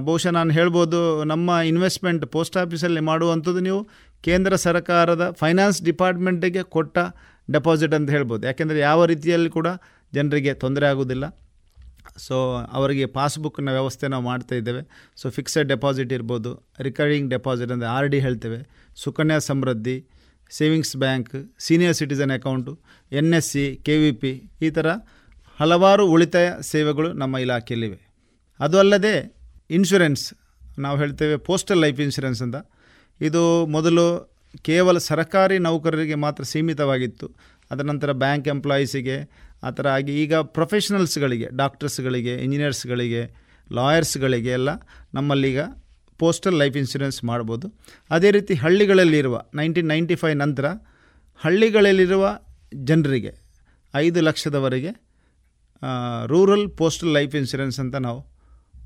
ಬಹುಶಃ ನಾನು ಹೇಳ್ಬೋದು ನಮ್ಮ ಇನ್ವೆಸ್ಟ್ಮೆಂಟ್ ಪೋಸ್ಟ್ ಆಫೀಸಲ್ಲಿ ಮಾಡುವಂಥದ್ದು ನೀವು ಕೇಂದ್ರ ಸರ್ಕಾರದ ಫೈನಾನ್ಸ್ ಡಿಪಾರ್ಟ್ಮೆಂಟಿಗೆ ಕೊಟ್ಟ ಡೆಪಾಸಿಟ್ ಅಂತ ಹೇಳ್ಬೋದು. ಯಾಕೆಂದರೆ ಯಾವ ರೀತಿಯಲ್ಲಿ ಕೂಡ ಜನರಿಗೆ ತೊಂದರೆ ಆಗೋದಿಲ್ಲ ಸೊ, ಅವರಿಗೆ ಪಾಸ್ಬುಕ್ನ ವ್ಯವಸ್ಥೆ ನಾವು ಮಾಡ್ತಾ ಇದ್ದೇವೆ. ಸೊ ಫಿಕ್ಸೆಡ್ ಡೆಪಾಸಿಟ್ ಇರ್ಬೋದು ರಿಕರಿಂಗ್ ಡೆಪಾಸಿಟ್ ಅಂದರೆ ಆರ್ ಡಿ ಹೇಳ್ತೇವೆ, Sukanya Samriddhi savings bank, senior citizen account, N S C, K V P ಈ ಥರ ಹಲವಾರು ಉಳಿತಾಯ ಸೇವೆಗಳು ನಮ್ಮ ಇಲಾಖೆಯಲ್ಲಿವೆ. ಅದು ಅಲ್ಲದೆ ಇನ್ಶೂರೆನ್ಸ್, ನಾವು ಹೇಳ್ತೇವೆ ಪೋಸ್ಟಲ್ ಲೈಫ್ ಇನ್ಶೂರೆನ್ಸ್ ಅಂತ. ಇದು ಮೊದಲು ಕೇವಲ ಸರ್ಕಾರಿ ನೌಕರರಿಗೆ ಮಾತ್ರ ಸೀಮಿತವಾಗಿತ್ತು. ಅದರ ನಂತರ ಬ್ಯಾಂಕ್ ಎಂಪ್ಲಾಯೀಸಿಗೆ, ಆ ಥರ ಆಗಿ ಈಗ ಪ್ರೊಫೆಷನಲ್ಸ್ಗಳಿಗೆ, ಡಾಕ್ಟರ್ಸ್ಗಳಿಗೆ, ಇಂಜಿನಿಯರ್ಸ್ಗಳಿಗೆ, ಲಾಯರ್ಸ್ಗಳಿಗೆ ಎಲ್ಲ ನಮ್ಮಲ್ಲೀಗ ಪೋಸ್ಟಲ್ ಲೈಫ್ ಇನ್ಶೂರೆನ್ಸ್ ಮಾಡ್ಬೋದು. ಅದೇ ರೀತಿ ಹಳ್ಳಿಗಳಲ್ಲಿರುವ ನೈನ್ಟೀನ್ ನೈಂಟಿ ಫೈವ್ ನಂತರ ಹಳ್ಳಿಗಳಲ್ಲಿರುವ ಜನರಿಗೆ ಐದು ಲಕ್ಷದವರೆಗೆ ರೂರಲ್ ಪೋಸ್ಟಲ್ ಲೈಫ್ ಇನ್ಶೂರೆನ್ಸ್ ಅಂತ ನಾವು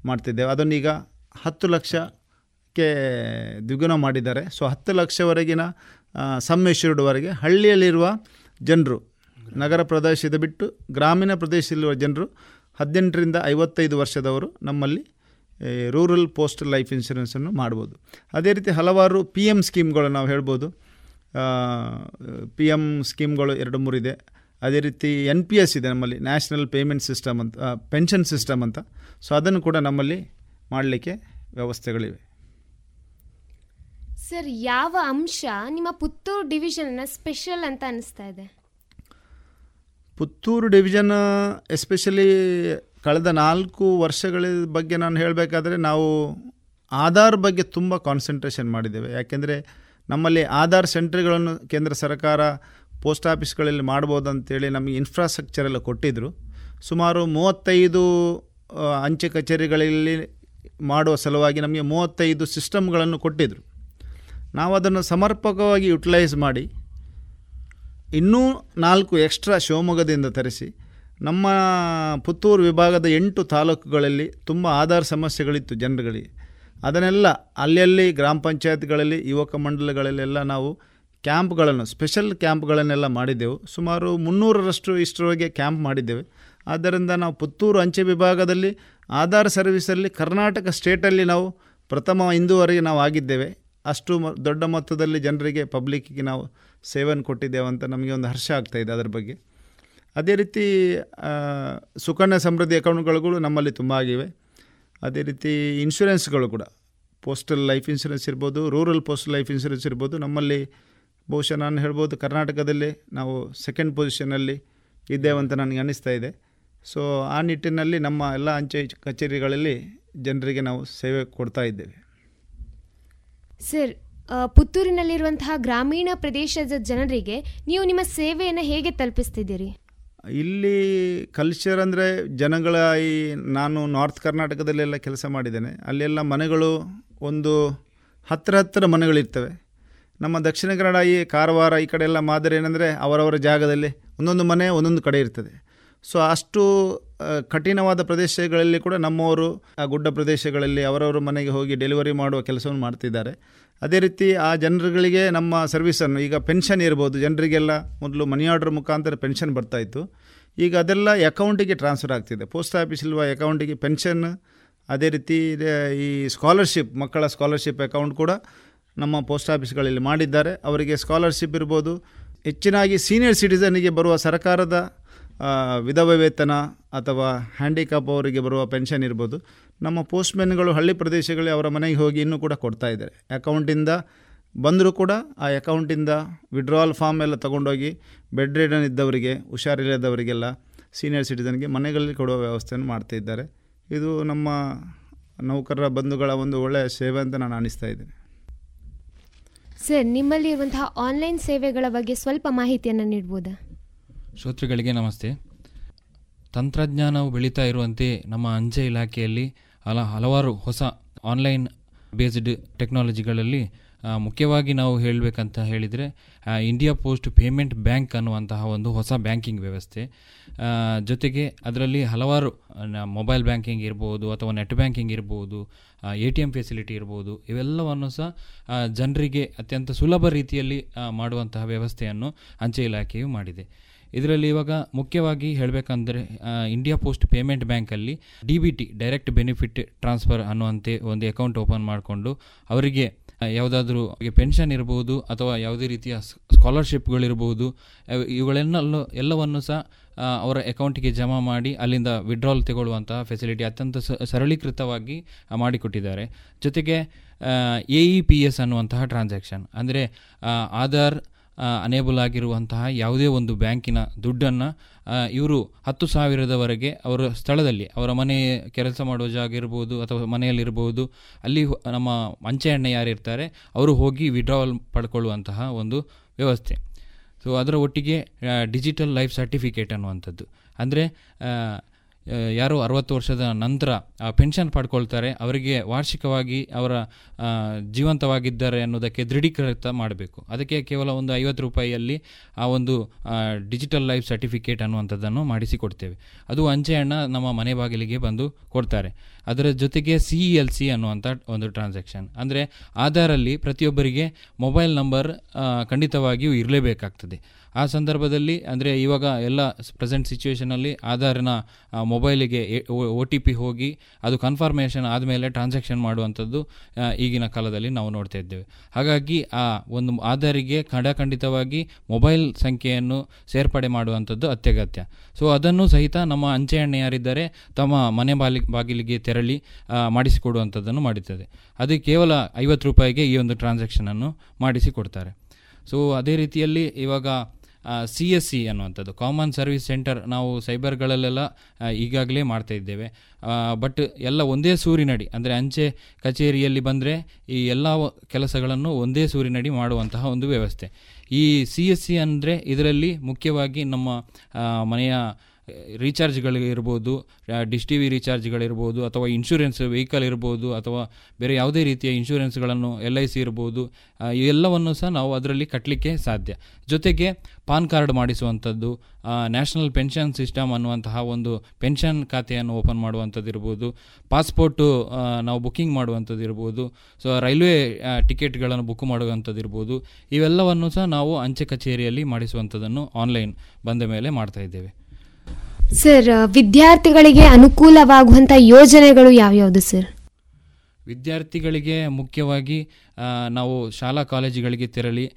ಮಾಡ್ತಿದ್ದೇವೆ. ಅದನ್ನೀಗ ಹತ್ತು ಲಕ್ಷಕ್ಕೆ ದ್ವಿಗುಣ ಮಾಡಿದ್ದಾರೆ. ಸೊ ಹತ್ತು ಲಕ್ಷವರೆಗಿನ ಸಮ್ ಹಳ್ಳಿಯಲ್ಲಿರುವ ಜನರು, ನಗರ ಪ್ರದೇಶದ ಬಿಟ್ಟು ಗ್ರಾಮೀಣ ಪ್ರದೇಶದಲ್ಲಿರುವ ಜನರು ಹದಿನೆಂಟರಿಂದ ಐವತ್ತೈದು ವರ್ಷದವರು ನಮ್ಮಲ್ಲಿ ರೂರಲ್ ಪೋಸ್ಟ್ ಲೈಫ್ ಇನ್ಶೂರೆನ್ಸನ್ನು ಮಾಡ್ಬೋದು. ಅದೇ ರೀತಿ ಹಲವಾರು ಪಿ ಎಂ ಸ್ಕೀಮ್ಗಳು ನಾವು ಹೇಳ್ಬೋದು. ಪಿ ಎಂ ಸ್ಕೀಮ್ಗಳು ಎರಡು ಮೂರಿದೆ ಅದೇ ರೀತಿ ಎನ್ ಪಿ ಎಸ್ ಇದೆ ನಮ್ಮಲ್ಲಿ ನ್ಯಾಷನಲ್ ಪೇಮೆಂಟ್ ಸಿಸ್ಟಮ್ ಅಂತ ಪೆನ್ಷನ್ ಸಿಸ್ಟಮ್ ಅಂತ. ಸೊ ಅದನ್ನು ಕೂಡ ನಮ್ಮಲ್ಲಿ ಮಾಡಲಿಕ್ಕೆ ವ್ಯವಸ್ಥೆಗಳಿವೆ. ಸರ್ ಯಾವ ಅಂಶ ನಿಮ್ಮ ಪುತ್ತೂರು ಡಿವಿಷನ್ನ ಸ್ಪೆಷಲ್ ಅಂತ ಅನಿಸ್ತಾ ಇದೆ? ಪುತ್ತೂರು ಡಿವಿಷನ್ ಎಸ್ಪೆಷಲಿ ಕಳೆದ ನಾಲ್ಕು ವರ್ಷಗಳ ಬಗ್ಗೆ ನಾನು ಹೇಳಬೇಕಾದ್ರೆ ನಾವು ಆಧಾರ್ ಬಗ್ಗೆ ತುಂಬ ಕಾನ್ಸಂಟ್ರೇಷನ್ ಮಾಡಿದ್ದೇವೆ. ಯಾಕೆಂದರೆ ನಮ್ಮಲ್ಲಿ ಆಧಾರ್ ಸೆಂಟ್ರ್ಗಳನ್ನು ಕೇಂದ್ರ ಸರ್ಕಾರ ಪೋಸ್ಟ್ ಆಫೀಸ್ಗಳಲ್ಲಿ ಮಾಡ್ಬೋದು ಅಂತೇಳಿ ನಮಗೆ ಇನ್ಫ್ರಾಸ್ಟ್ರಕ್ಚರ್ ಎಲ್ಲ ಕೊಟ್ಟಿದ್ದರು ಸುಮಾರು ಮೂವತ್ತೈದು ಅಂಚೆ ಕಚೇರಿಗಳಲ್ಲಿ ಮಾಡುವ ಸಲುವಾಗಿ ನಮಗೆ ಮೂವತ್ತೈದು ಸಿಸ್ಟಮ್ಗಳನ್ನು ಕೊಟ್ಟಿದ್ದರು ನಾವು ಅದನ್ನು ಸಮರ್ಪಕವಾಗಿ ಯುಟಿಲೈಸ್ ಮಾಡಿ ಇನ್ನೂ ನಾಲ್ಕು ಎಕ್ಸ್ಟ್ರಾ ಶಿವಮೊಗ್ಗದಿಂದ ತರಿಸಿ ನಮ್ಮ ಪುತ್ತೂರು ವಿಭಾಗದ ಎಂಟು ತಾಲೂಕುಗಳಲ್ಲಿ ತುಂಬ ಆಧಾರ್ ಸಮಸ್ಯೆಗಳಿತ್ತು ಜನರುಗಳಿಗೆ ಅದನ್ನೆಲ್ಲ ಅಲ್ಲಲ್ಲಿ ಗ್ರಾಮ ಪಂಚಾಯತ್ಗಳಲ್ಲಿ, ಯುವಕ ಮಂಡಲಗಳಲ್ಲೆಲ್ಲ ನಾವು ಕ್ಯಾಂಪ್ಗಳನ್ನು, ಸ್ಪೆಷಲ್ ಕ್ಯಾಂಪ್ಗಳನ್ನೆಲ್ಲ ಮಾಡಿದ್ದೆವು. ಸುಮಾರು ಮುನ್ನೂರರಷ್ಟು ಇಷ್ಟರವರೆಗೆ ಕ್ಯಾಂಪ್ ಮಾಡಿದ್ದೇವೆ. ಆದ್ದರಿಂದ ನಾವು ಪುತ್ತೂರು ಅಂಚೆ ವಿಭಾಗದಲ್ಲಿ ಆಧಾರ್ ಸರ್ವಿಸಲ್ಲಿ ಕರ್ನಾಟಕ ಸ್ಟೇಟಲ್ಲಿ ನಾವು ಪ್ರಥಮ ಇಂದುವರೆಗೆ ನಾವು ಆಗಿದ್ದೇವೆ. ಅಷ್ಟು ದೊಡ್ಡ ಮೊತ್ತದಲ್ಲಿ ಜನರಿಗೆ ಪಬ್ಲಿಕ್ಕಿಗೆ ನಾವು ಸೇವೆಯನ್ನು ಕೊಟ್ಟಿದ್ದೇವೆ ಅಂತ ನಮಗೆ ಒಂದು ಹರ್ಷ ಆಗ್ತಾಯಿದೆ ಅದರ ಬಗ್ಗೆ. ಅದೇ ರೀತಿ ಸುಕನ್ಯಾ ಸಮೃದ್ಧಿ ಅಕೌಂಟ್ಗಳು ನಮ್ಮಲ್ಲಿ ತುಂಬ ಆಗಿವೆ. ಅದೇ ರೀತಿ ಇನ್ಶೂರೆನ್ಸ್ಗಳು ಕೂಡ. ಪೋಸ್ಟಲ್ ಲೈಫ್ ಇನ್ಶೂರೆನ್ಸ್ ಇರ್ಬೋದು, ರೂರಲ್ ಪೋಸ್ಟಲ್ ಲೈಫ್ ಇನ್ಶೂರೆನ್ಸ್ ಇರ್ಬೋದು, ನಮ್ಮಲ್ಲಿ ಬಹುಶಃ ನಾನು ಹೇಳ್ಬೋದು, ಕರ್ನಾಟಕದಲ್ಲಿ ನಾವು ಸೆಕೆಂಡ್ ಪೊಸಿಷನಲ್ಲಿ ಇದ್ದೇವೆ ಅಂತ ನನಗೆ ಅನ್ನಿಸ್ತಾ ಇದೆ. ಸೊ, ಆ ನಿಟ್ಟಿನಲ್ಲಿ ನಮ್ಮ ಎಲ್ಲ ಅಂಚೆ ಕಚೇರಿಗಳಲ್ಲಿ ಜನರಿಗೆ ನಾವು ಸೇವೆ ಕೊಡ್ತಾ ಇದ್ದೇವೆ. ಸರ್ ಪುತ್ತೂರಿನಲ್ಲಿರುವಂತಹ ಗ್ರಾಮೀಣ ಪ್ರದೇಶದ ಜನರಿಗೆ ನೀವು ನಿಮ್ಮ ಸೇವೆಯನ್ನು ಹೇಗೆ ತಲುಪಿಸ್ತಿದ್ದೀರಿ? ಇಲ್ಲಿ ಕಲ್ಚರ್ ಅಂದರೆ ಜನಗಳ ಈ ನಾನು ನಾರ್ತ್ ಕರ್ನಾಟಕದಲ್ಲೆಲ್ಲ ಕೆಲಸ ಮಾಡಿದ್ದೇನೆ. ಅಲ್ಲೆಲ್ಲ ಮನೆಗಳು ಒಂದು ಹತ್ತಿರ ಹತ್ತಿರ ಮನೆಗಳಿರ್ತವೆ. ನಮ್ಮ ದಕ್ಷಿಣ ಕನ್ನಡ ಈ ಕಾರವಾರ ಈ ಕಡೆ ಎಲ್ಲ ಮಾದರಿ ಏನಂದರೆ ಅವರವರ ಜಾಗದಲ್ಲಿ ಒಂದೊಂದು ಮನೆ ಒಂದೊಂದು ಕಡೆ ಇರ್ತದೆ. ಸೊ ಅಷ್ಟು ಕಠಿಣವಾದ ಪ್ರದೇಶಗಳಲ್ಲಿ ಕೂಡ ನಮ್ಮವರು, ಆ, ಗುಡ್ಡ ಪ್ರದೇಶಗಳಲ್ಲಿ ಅವರವರ ಮನೆಗೆ ಹೋಗಿ ಡೆಲಿವರಿ ಮಾಡುವ ಕೆಲಸವನ್ನು ಮಾಡ್ತಿದ್ದಾರೆ. ಅದೇ ರೀತಿ ಆ ಜನರುಗಳಿಗೆ ನಮ್ಮ ಸರ್ವಿಸನ್ನು ಈಗ ಪೆನ್ಷನ್ ಇರ್ಬೋದು, ಜನರಿಗೆಲ್ಲ ಮೊದಲು ಮನಿ ಆರ್ಡರ್ ಮುಖಾಂತರ ಪೆನ್ಷನ್ ಬರ್ತಾಯಿತ್ತು ಈಗ ಅದೆಲ್ಲ ಅಕೌಂಟಿಗೆ ಟ್ರಾನ್ಸ್ಫರ್ ಆಗ್ತಿದೆ. ಪೋಸ್ಟ್ ಆಫೀಸಲ್ಲಿ ಅಕೌಂಟಿಗೆ ಪೆನ್ಷನ್ ಅದೇ ರೀತಿ ಈ ಸ್ಕಾಲರ್ಶಿಪ್ ಮಕ್ಕಳ ಸ್ಕಾಲರ್ಶಿಪ್ ಅಕೌಂಟ್ ಕೂಡ ನಮ್ಮ ಪೋಸ್ಟ್ ಆಫೀಸ್ಗಳಲ್ಲಿ ಮಾಡಿದ್ದಾರೆ. ಅವರಿಗೆ ಸ್ಕಾಲರ್ಶಿಪ್ ಇರ್ಬೋದು. ಹೆಚ್ಚಿನಾಗಿ ಸೀನಿಯರ್ ಸಿಟಿಸನ್ನಿಗೆ ಬರುವ ಸರ್ಕಾರದ ವಿಧವ ವೇತನ ಅಥವಾ ಹ್ಯಾಂಡಿಕಾಪ್ ಅವರಿಗೆ ಬರುವ ಪೆನ್ಷನ್ ಇರ್ಬೋದು. ನಮ್ಮ ಪೋಸ್ಟ್ಮೆನ್ಗಳು ಹಳ್ಳಿ ಪ್ರದೇಶಗಳಲ್ಲಿ ಅವರ ಮನೆಗೆ ಹೋಗಿ ಇನ್ನೂ ಕೂಡ ಕೊಡ್ತಾ ಇದ್ದಾರೆ. ಅಕೌಂಟಿಂದ ಬಂದರೂ ಕೂಡ ಆ ಅಕೌಂಟಿಂದ ವಿಡ್ರಾವಲ್ ಫಾರ್ಮ್ ಎಲ್ಲ ತೊಗೊಂಡೋಗಿ ಬೆಡ್ ರಿಡನ್ ಇದ್ದವರಿಗೆ, ಹುಷಾರಿಲ್ಲದವರಿಗೆಲ್ಲ ಸೀನಿಯರ್ ಸಿಟಿಸನ್ಗೆ ಮನೆಗಳಲ್ಲಿ ಕೊಡುವ ವ್ಯವಸ್ಥೆಯನ್ನು ಮಾಡ್ತಾ ಇದ್ದಾರೆ. ಇದು ನಮ್ಮ ನೌಕರರ ಬಂಧುಗಳ ಒಂದು ಒಳ್ಳೆಯ ಸೇವೆ ಅಂತ ನಾನು ಅನ್ನಿಸ್ತಾ ಇದ್ದೇನೆ. ಸರ್ ನಿಮ್ಮಲ್ಲಿ ಇರುವಂತಹ ಆನ್ಲೈನ್ ಸೇವೆಗಳ ಬಗ್ಗೆ ಸ್ವಲ್ಪ ಮಾಹಿತಿಯನ್ನು ನೀಡ್ಬೋದಾ? ಶ್ರೋತೃಗಳಿಗೆ ನಮಸ್ತೆ. ತಂತ್ರಜ್ಞಾನವು ಬೆಳೀತಾ ಇರುವಂತೆ ನಮ್ಮ ಅಂಚೆ ಇಲಾಖೆಯಲ್ಲಿ ಹಲ, ಹಲವಾರು ಹೊಸ ಆನ್ಲೈನ್ ಬೇಸ್ಡ್ ಟೆಕ್ನಾಲಜಿಗಳಲ್ಲಿ ಮುಖ್ಯವಾಗಿ ನಾವು ಹೇಳಬೇಕಂತ ಹೇಳಿದರೆ ಇಂಡಿಯಾ ಪೋಸ್ಟ್ ಪೇಮೆಂಟ್ ಬ್ಯಾಂಕ್ ಅನ್ನುವಂತಹ ಒಂದು ಹೊಸ ಬ್ಯಾಂಕಿಂಗ್ ವ್ಯವಸ್ಥೆ. ಜೊತೆಗೆ ಅದರಲ್ಲಿ ಹಲವಾರು ಮೊಬೈಲ್ ಬ್ಯಾಂಕಿಂಗ್ ಇರ್ಬೋದು ಅಥವಾ ನೆಟ್ ಬ್ಯಾಂಕಿಂಗ್ ಇರ್ಬೋದು ಎ ಟಿ ಎಂ ಫೆಸಿಲಿಟಿ ಇರ್ಬೋದು, ಇವೆಲ್ಲವನ್ನು ಸಹ ಜನರಿಗೆ ಅತ್ಯಂತ ಸುಲಭ ರೀತಿಯಲ್ಲಿ ಮಾಡುವಂತಹ ವ್ಯವಸ್ಥೆಯನ್ನು ಅಂಚೆ ಇಲಾಖೆಯು ಮಾಡಿದೆ. ಇದರಲ್ಲಿ ಇವಾಗ ಮುಖ್ಯವಾಗಿ ಹೇಳಬೇಕಂದ್ರೆ ಇಂಡಿಯಾ ಪೋಸ್ಟ್ ಪೇಮೆಂಟ್ ಬ್ಯಾಂಕಲ್ಲಿ D B T direct benefit transfer ಅನ್ನುವಂತೆ ಒಂದು ಅಕೌಂಟ್ ಓಪನ್ ಮಾಡಿಕೊಂಡು ಅವರಿಗೆ ಯಾವುದಾದ್ರೂ ಪೆನ್ಷನ್ ಇರ್ಬೋದು ಅಥವಾ ಯಾವುದೇ ರೀತಿಯ ಸ್ಕಾಲರ್ಶಿಪ್ಗಳಿರ್ಬೋದು ಇವುಗಳೆಲ್ಲ ಎಲ್ಲವನ್ನು ಸಹ ಅವರ ಅಕೌಂಟಿಗೆ ಜಮಾ ಮಾಡಿ ಅಲ್ಲಿಂದ ವಿಡ್ರಾಲ್ ತಗೊಳ್ಳುವಂತಹ ಫೆಸಿಲಿಟಿ ಅತ್ಯಂತ ಸರಳೀಕೃತವಾಗಿ ಮಾಡಿಕೊಟ್ಟಿದ್ದಾರೆ. ಜೊತೆಗೆ ಎ ಇ ಪಿ ಎಸ್ ಅನ್ನುವಂತಹ ಟ್ರಾನ್ಸಾಕ್ಷನ್ ಅಂದರೆ ಆಧಾರ್ ಅನೇಬಲ್ ಆಗಿರುವಂತಹ ಯಾವುದೇ ಒಂದು ಬ್ಯಾಂಕಿನ ದುಡ್ಡನ್ನು ಇವರು ಹತ್ತು ಸಾವಿರದವರೆಗೆ ಅವರ ಸ್ಥಳದಲ್ಲಿ, ಅವರ ಮನೆ ಕೆಲಸ ಮಾಡುವ ಜಾಗ ಇರ್ಬೋದು ಅಥವಾ ಮನೆಯಲ್ಲಿರ್ಬೋದು, ಅಲ್ಲಿ ನಮ್ಮ ಅಂಚೆ ಅಣ್ಣ ಯಾರಿರ್ತಾರೆ ಅವರು ಹೋಗಿ ವಿಡ್ರಾವಲ್ ಪಡ್ಕೊಳ್ಳುವಂತಹ ಒಂದು ವ್ಯವಸ್ಥೆ. ಸೊ ಅದರ ಒಟ್ಟಿಗೆ ಡಿಜಿಟಲ್ ಲೈಫ್ ಸರ್ಟಿಫಿಕೇಟ್ ಅನ್ನುವಂಥದ್ದು. ಅಂದರೆ ಯಾರು ಅರವತ್ತು ವರ್ಷದ ನಂತರ ಪೆನ್ಷನ್ ಪಡ್ಕೊಳ್ತಾರೆ, ಅವರಿಗೆ ವಾರ್ಷಿಕವಾಗಿ ಅವರ ಜೀವಂತವಾಗಿದ್ದಾರೆ ಅನ್ನೋದಕ್ಕೆ ದೃಢೀಕೃತ ಮಾಡಬೇಕು. ಅದಕ್ಕೆ ಕೇವಲ ಒಂದು ಐವತ್ತು ರೂಪಾಯಿಯಲ್ಲಿ ಆ ಒಂದು ಡಿಜಿಟಲ್ ಲೈಫ್ ಸರ್ಟಿಫಿಕೇಟ್ ಅನ್ನುವಂಥದ್ದನ್ನು ಮಾಡಿಸಿಕೊಡ್ತೇವೆ. ಅದು ಅಂಚೆ ಹಣ ನಮ್ಮ ಮನೆ ಬಾಗಿಲಿಗೆ ಬಂದು ಕೊಡ್ತಾರೆ. ಅದರ ಜೊತೆಗೆ ಸಿ ಇ ಎಲ್ ಸಿ ಅನ್ನುವಂಥ ಒಂದು ಟ್ರಾನ್ಸಾಕ್ಷನ್ ಅಂದರೆ ಆಧಾರಲ್ಲಿ ಪ್ರತಿಯೊಬ್ಬರಿಗೆ ಮೊಬೈಲ್ ನಂಬರ್ ಖಂಡಿತವಾಗಿಯೂ ಇರಲೇಬೇಕಾಗ್ತದೆ. ಆ ಸಂದರ್ಭದಲ್ಲಿ, ಅಂದರೆ ಇವಾಗ ಎಲ್ಲ ಪ್ರೆಸೆಂಟ್ ಸಿಚುವೇಷನಲ್ಲಿ ಆಧಾರ್ನ ಮೊಬೈಲಿಗೆ ಒ ಟಿ ಪಿ ಹೋಗಿ ಅದು ಕನ್ಫರ್ಮೇಷನ್ ಆದಮೇಲೆ ಟ್ರಾನ್ಸಾಕ್ಷನ್ ಮಾಡುವಂಥದ್ದು ಈಗಿನ ಕಾಲದಲ್ಲಿ ನಾವು ನೋಡ್ತಾ ಇದ್ದೇವೆ. ಹಾಗಾಗಿ, ಆ, ಒಂದು ಆಧಾರಿಗೆ ಖಂಡಖಂಡಿತವಾಗಿ ಮೊಬೈಲ್ ಸಂಖ್ಯೆಯನ್ನು ಸೇರ್ಪಡೆ ಮಾಡುವಂಥದ್ದು ಅತ್ಯಗತ್ಯ. ಸೊ ಅದನ್ನು ಸಹಿತ ನಮ್ಮ ಅಂಚೆ ಎಣ್ಣೆ ಯಾರಿದ್ದಾರೆ, ತಮ್ಮ ಮನೆ ಬಾಲಿ, ಬಾಗಿಲಿಗೆ ತೆರಳಿ ಮಾಡಿಸಿಕೊಡುವಂಥದ್ದನ್ನು ಮಾಡುತ್ತದೆ ಅದು ಕೇವಲ ಐವತ್ತು ರೂಪಾಯಿಗೆ ಈ ಒಂದು ಟ್ರಾನ್ಸಾಕ್ಷನನ್ನು ಮಾಡಿಸಿಕೊಡ್ತಾರೆ ಸೊ ಅದೇ ರೀತಿಯಲ್ಲಿ ಇವಾಗ ಸಿ ಎಸ್ ಸಿ ಅನ್ನುವಂಥದ್ದು. ಕಾಮನ್ ಸರ್ವಿಸ್ ಸೆಂಟರ್ ನಾವು ಸೈಬರ್ಗಳಲ್ಲೆಲ್ಲ ಈಗಾಗಲೇ ಮಾಡ್ತಾ ಇದ್ದೇವೆ. ಬಟ್ ಎಲ್ಲ ಒಂದೇ ಸೂರಿನಡಿ, ಅಂದರೆ ಅಂಚೆ ಕಚೇರಿಯಲ್ಲಿ ಬಂದರೆ ಈ ಎಲ್ಲ ಕೆಲಸಗಳನ್ನು ಒಂದೇ ಸೂರಿನಡಿ ಮಾಡುವಂತಹ ಒಂದು ವ್ಯವಸ್ಥೆ. ಈ ಸಿ ಎಸ್ ಸಿ ಅಂದರೆ ಇದರಲ್ಲಿ ಮುಖ್ಯವಾಗಿ ನಮ್ಮ ಮನೆಯ ರೀಚಾರ್ಜ್ಗಳಿರ್ಬೋದು ಡಿಶ್ ಟಿ ವಿ ರೀಚಾರ್ಜ್ಗಳಿರ್ಬೋದು ಅಥವಾ ಇನ್ಶೂರೆನ್ಸ್ ವೆಹಿಕಲ್ ಇರ್ಬೋದು, ಅಥವಾ ಬೇರೆ ಯಾವುದೇ ರೀತಿಯ ಇನ್ಶೂರೆನ್ಸ್ಗಳನ್ನು ಎಲ್ ಐ ಸಿ ಇರ್ಬೋದು ಇವೆಲ್ಲವನ್ನು ಸಹ ನಾವು ಅದರಲ್ಲಿ ಕಟ್ಟಲಿಕ್ಕೆ ಸಾಧ್ಯ. ಜೊತೆಗೆ ಪಾನ್ ಕಾರ್ಡ್ ಮಾಡಿಸುವಂಥದ್ದು ನ್ಯಾಷನಲ್ ಪೆನ್ಷನ್ ಸಿಸ್ಟಮ್ ಅನ್ನುವಂತಹ ಒಂದು ಪೆನ್ಷನ್ ಖಾತೆಯನ್ನು ಓಪನ್ ಮಾಡುವಂಥದ್ದು ಇರ್ಬೋದು ಪಾಸ್ಪೋರ್ಟು ನಾವು ಬುಕ್ಕಿಂಗ್ ಮಾಡುವಂಥದ್ದು ಇರ್ಬೋದು ಸೊ ರೈಲ್ವೆ ಟಿಕೆಟ್ಗಳನ್ನು ಬುಕ್ ಮಾಡುವಂಥದ್ದು ಇರ್ಬೋದು, ಇವೆಲ್ಲವನ್ನು ಸಹ ನಾವು ಅಂಚೆ ಕಚೇರಿಯಲ್ಲಿ ಮಾಡಿಸುವಂಥದ್ದನ್ನು ಆನ್ಲೈನ್ ಬಂದ ಮೇಲೆ ಮಾಡ್ತಾ ಇದ್ದೇವೆ. ಸರ್ ವಿದ್ಯಾರ್ಥಿಗಳಿಗೆ ಅನುಕೂಲವಾಗುವಂಥ ಯೋಜನೆಗಳು ಯಾವ್ಯಾವುದು ಸರ್? ವಿದ್ಯಾರ್ಥಿಗಳಿಗೆ ಮುಖ್ಯವಾಗಿ ನಾವು ಶಾಲಾ ಕಾಲೇಜುಗಳಿಗೆ ತೆರಳಿ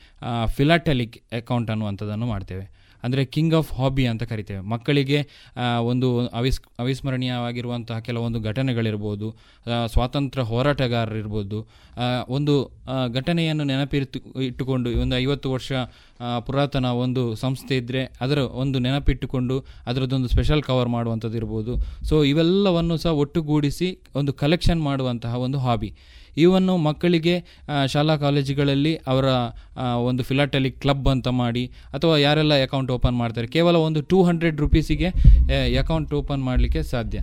ಫಿಲಾಟೆಲಿಕ್ ಅಕೌಂಟ್ ಅನ್ನುವಂಥದ್ದನ್ನು ಮಾಡ್ತೇವೆ. ಅಂದರೆ ಕಿಂಗ್ ಆಫ್ ಹಾಬಿ ಅಂತ ಕರಿತೇವೆ. ಮಕ್ಕಳಿಗೆ ಒಂದು ಅವಿಸ್, ಅವಿಸ್ಮರಣೀಯವಾಗಿರುವಂತಹ ಕೆಲವೊಂದು ಘಟನೆಗಳಿರ್ಬೋದು ಸ್ವಾತಂತ್ರ್ಯ ಹೋರಾಟಗಾರರಿರ್ಬೋದು ಒಂದು ಘಟನೆಯನ್ನು ನೆನಪಿಟ್ಟು ಇಟ್ಟುಕೊಂಡು, ಒಂದು ಐವತ್ತು ವರ್ಷ ಪುರಾತನ ಒಂದು ಸಂಸ್ಥೆ ಇದ್ದರೆ ಅದರ ಒಂದು ನೆನಪಿಟ್ಟುಕೊಂಡು ಅದರದ್ದೊಂದು ಸ್ಪೆಷಲ್ ಕವರ್ ಮಾಡುವಂಥದ್ದು ಇರ್ಬೋದು ಸೊ ಇವೆಲ್ಲವನ್ನು ಸಹ ಒಟ್ಟುಗೂಡಿಸಿ ಒಂದು ಕಲೆಕ್ಷನ್ ಮಾಡುವಂತಹ ಒಂದು ಹಾಬಿ ಇವನ್ನು ಮಕ್ಕಳಿಗೆ ಶಾಲಾ ಕಾಲೇಜುಗಳಲ್ಲಿ ಅವರ ಒಂದು ಫಿಲಾಟಲಿ ಕ್ಲಬ್ ಅಂತ ಮಾಡಿ, ಅಥವಾ ಯಾರೆಲ್ಲ ಅಕೌಂಟ್ ಓಪನ್ ಮಾಡ್ತಾರೆ, ಕೇವಲ ಒಂದು ಟೂ ಹಂಡ್ರೆಡ್ ರುಪೀಸಿಗೆ ಅಕೌಂಟ್ ಓಪನ್ ಮಾಡಲಿಕ್ಕೆ ಸಾಧ್ಯ.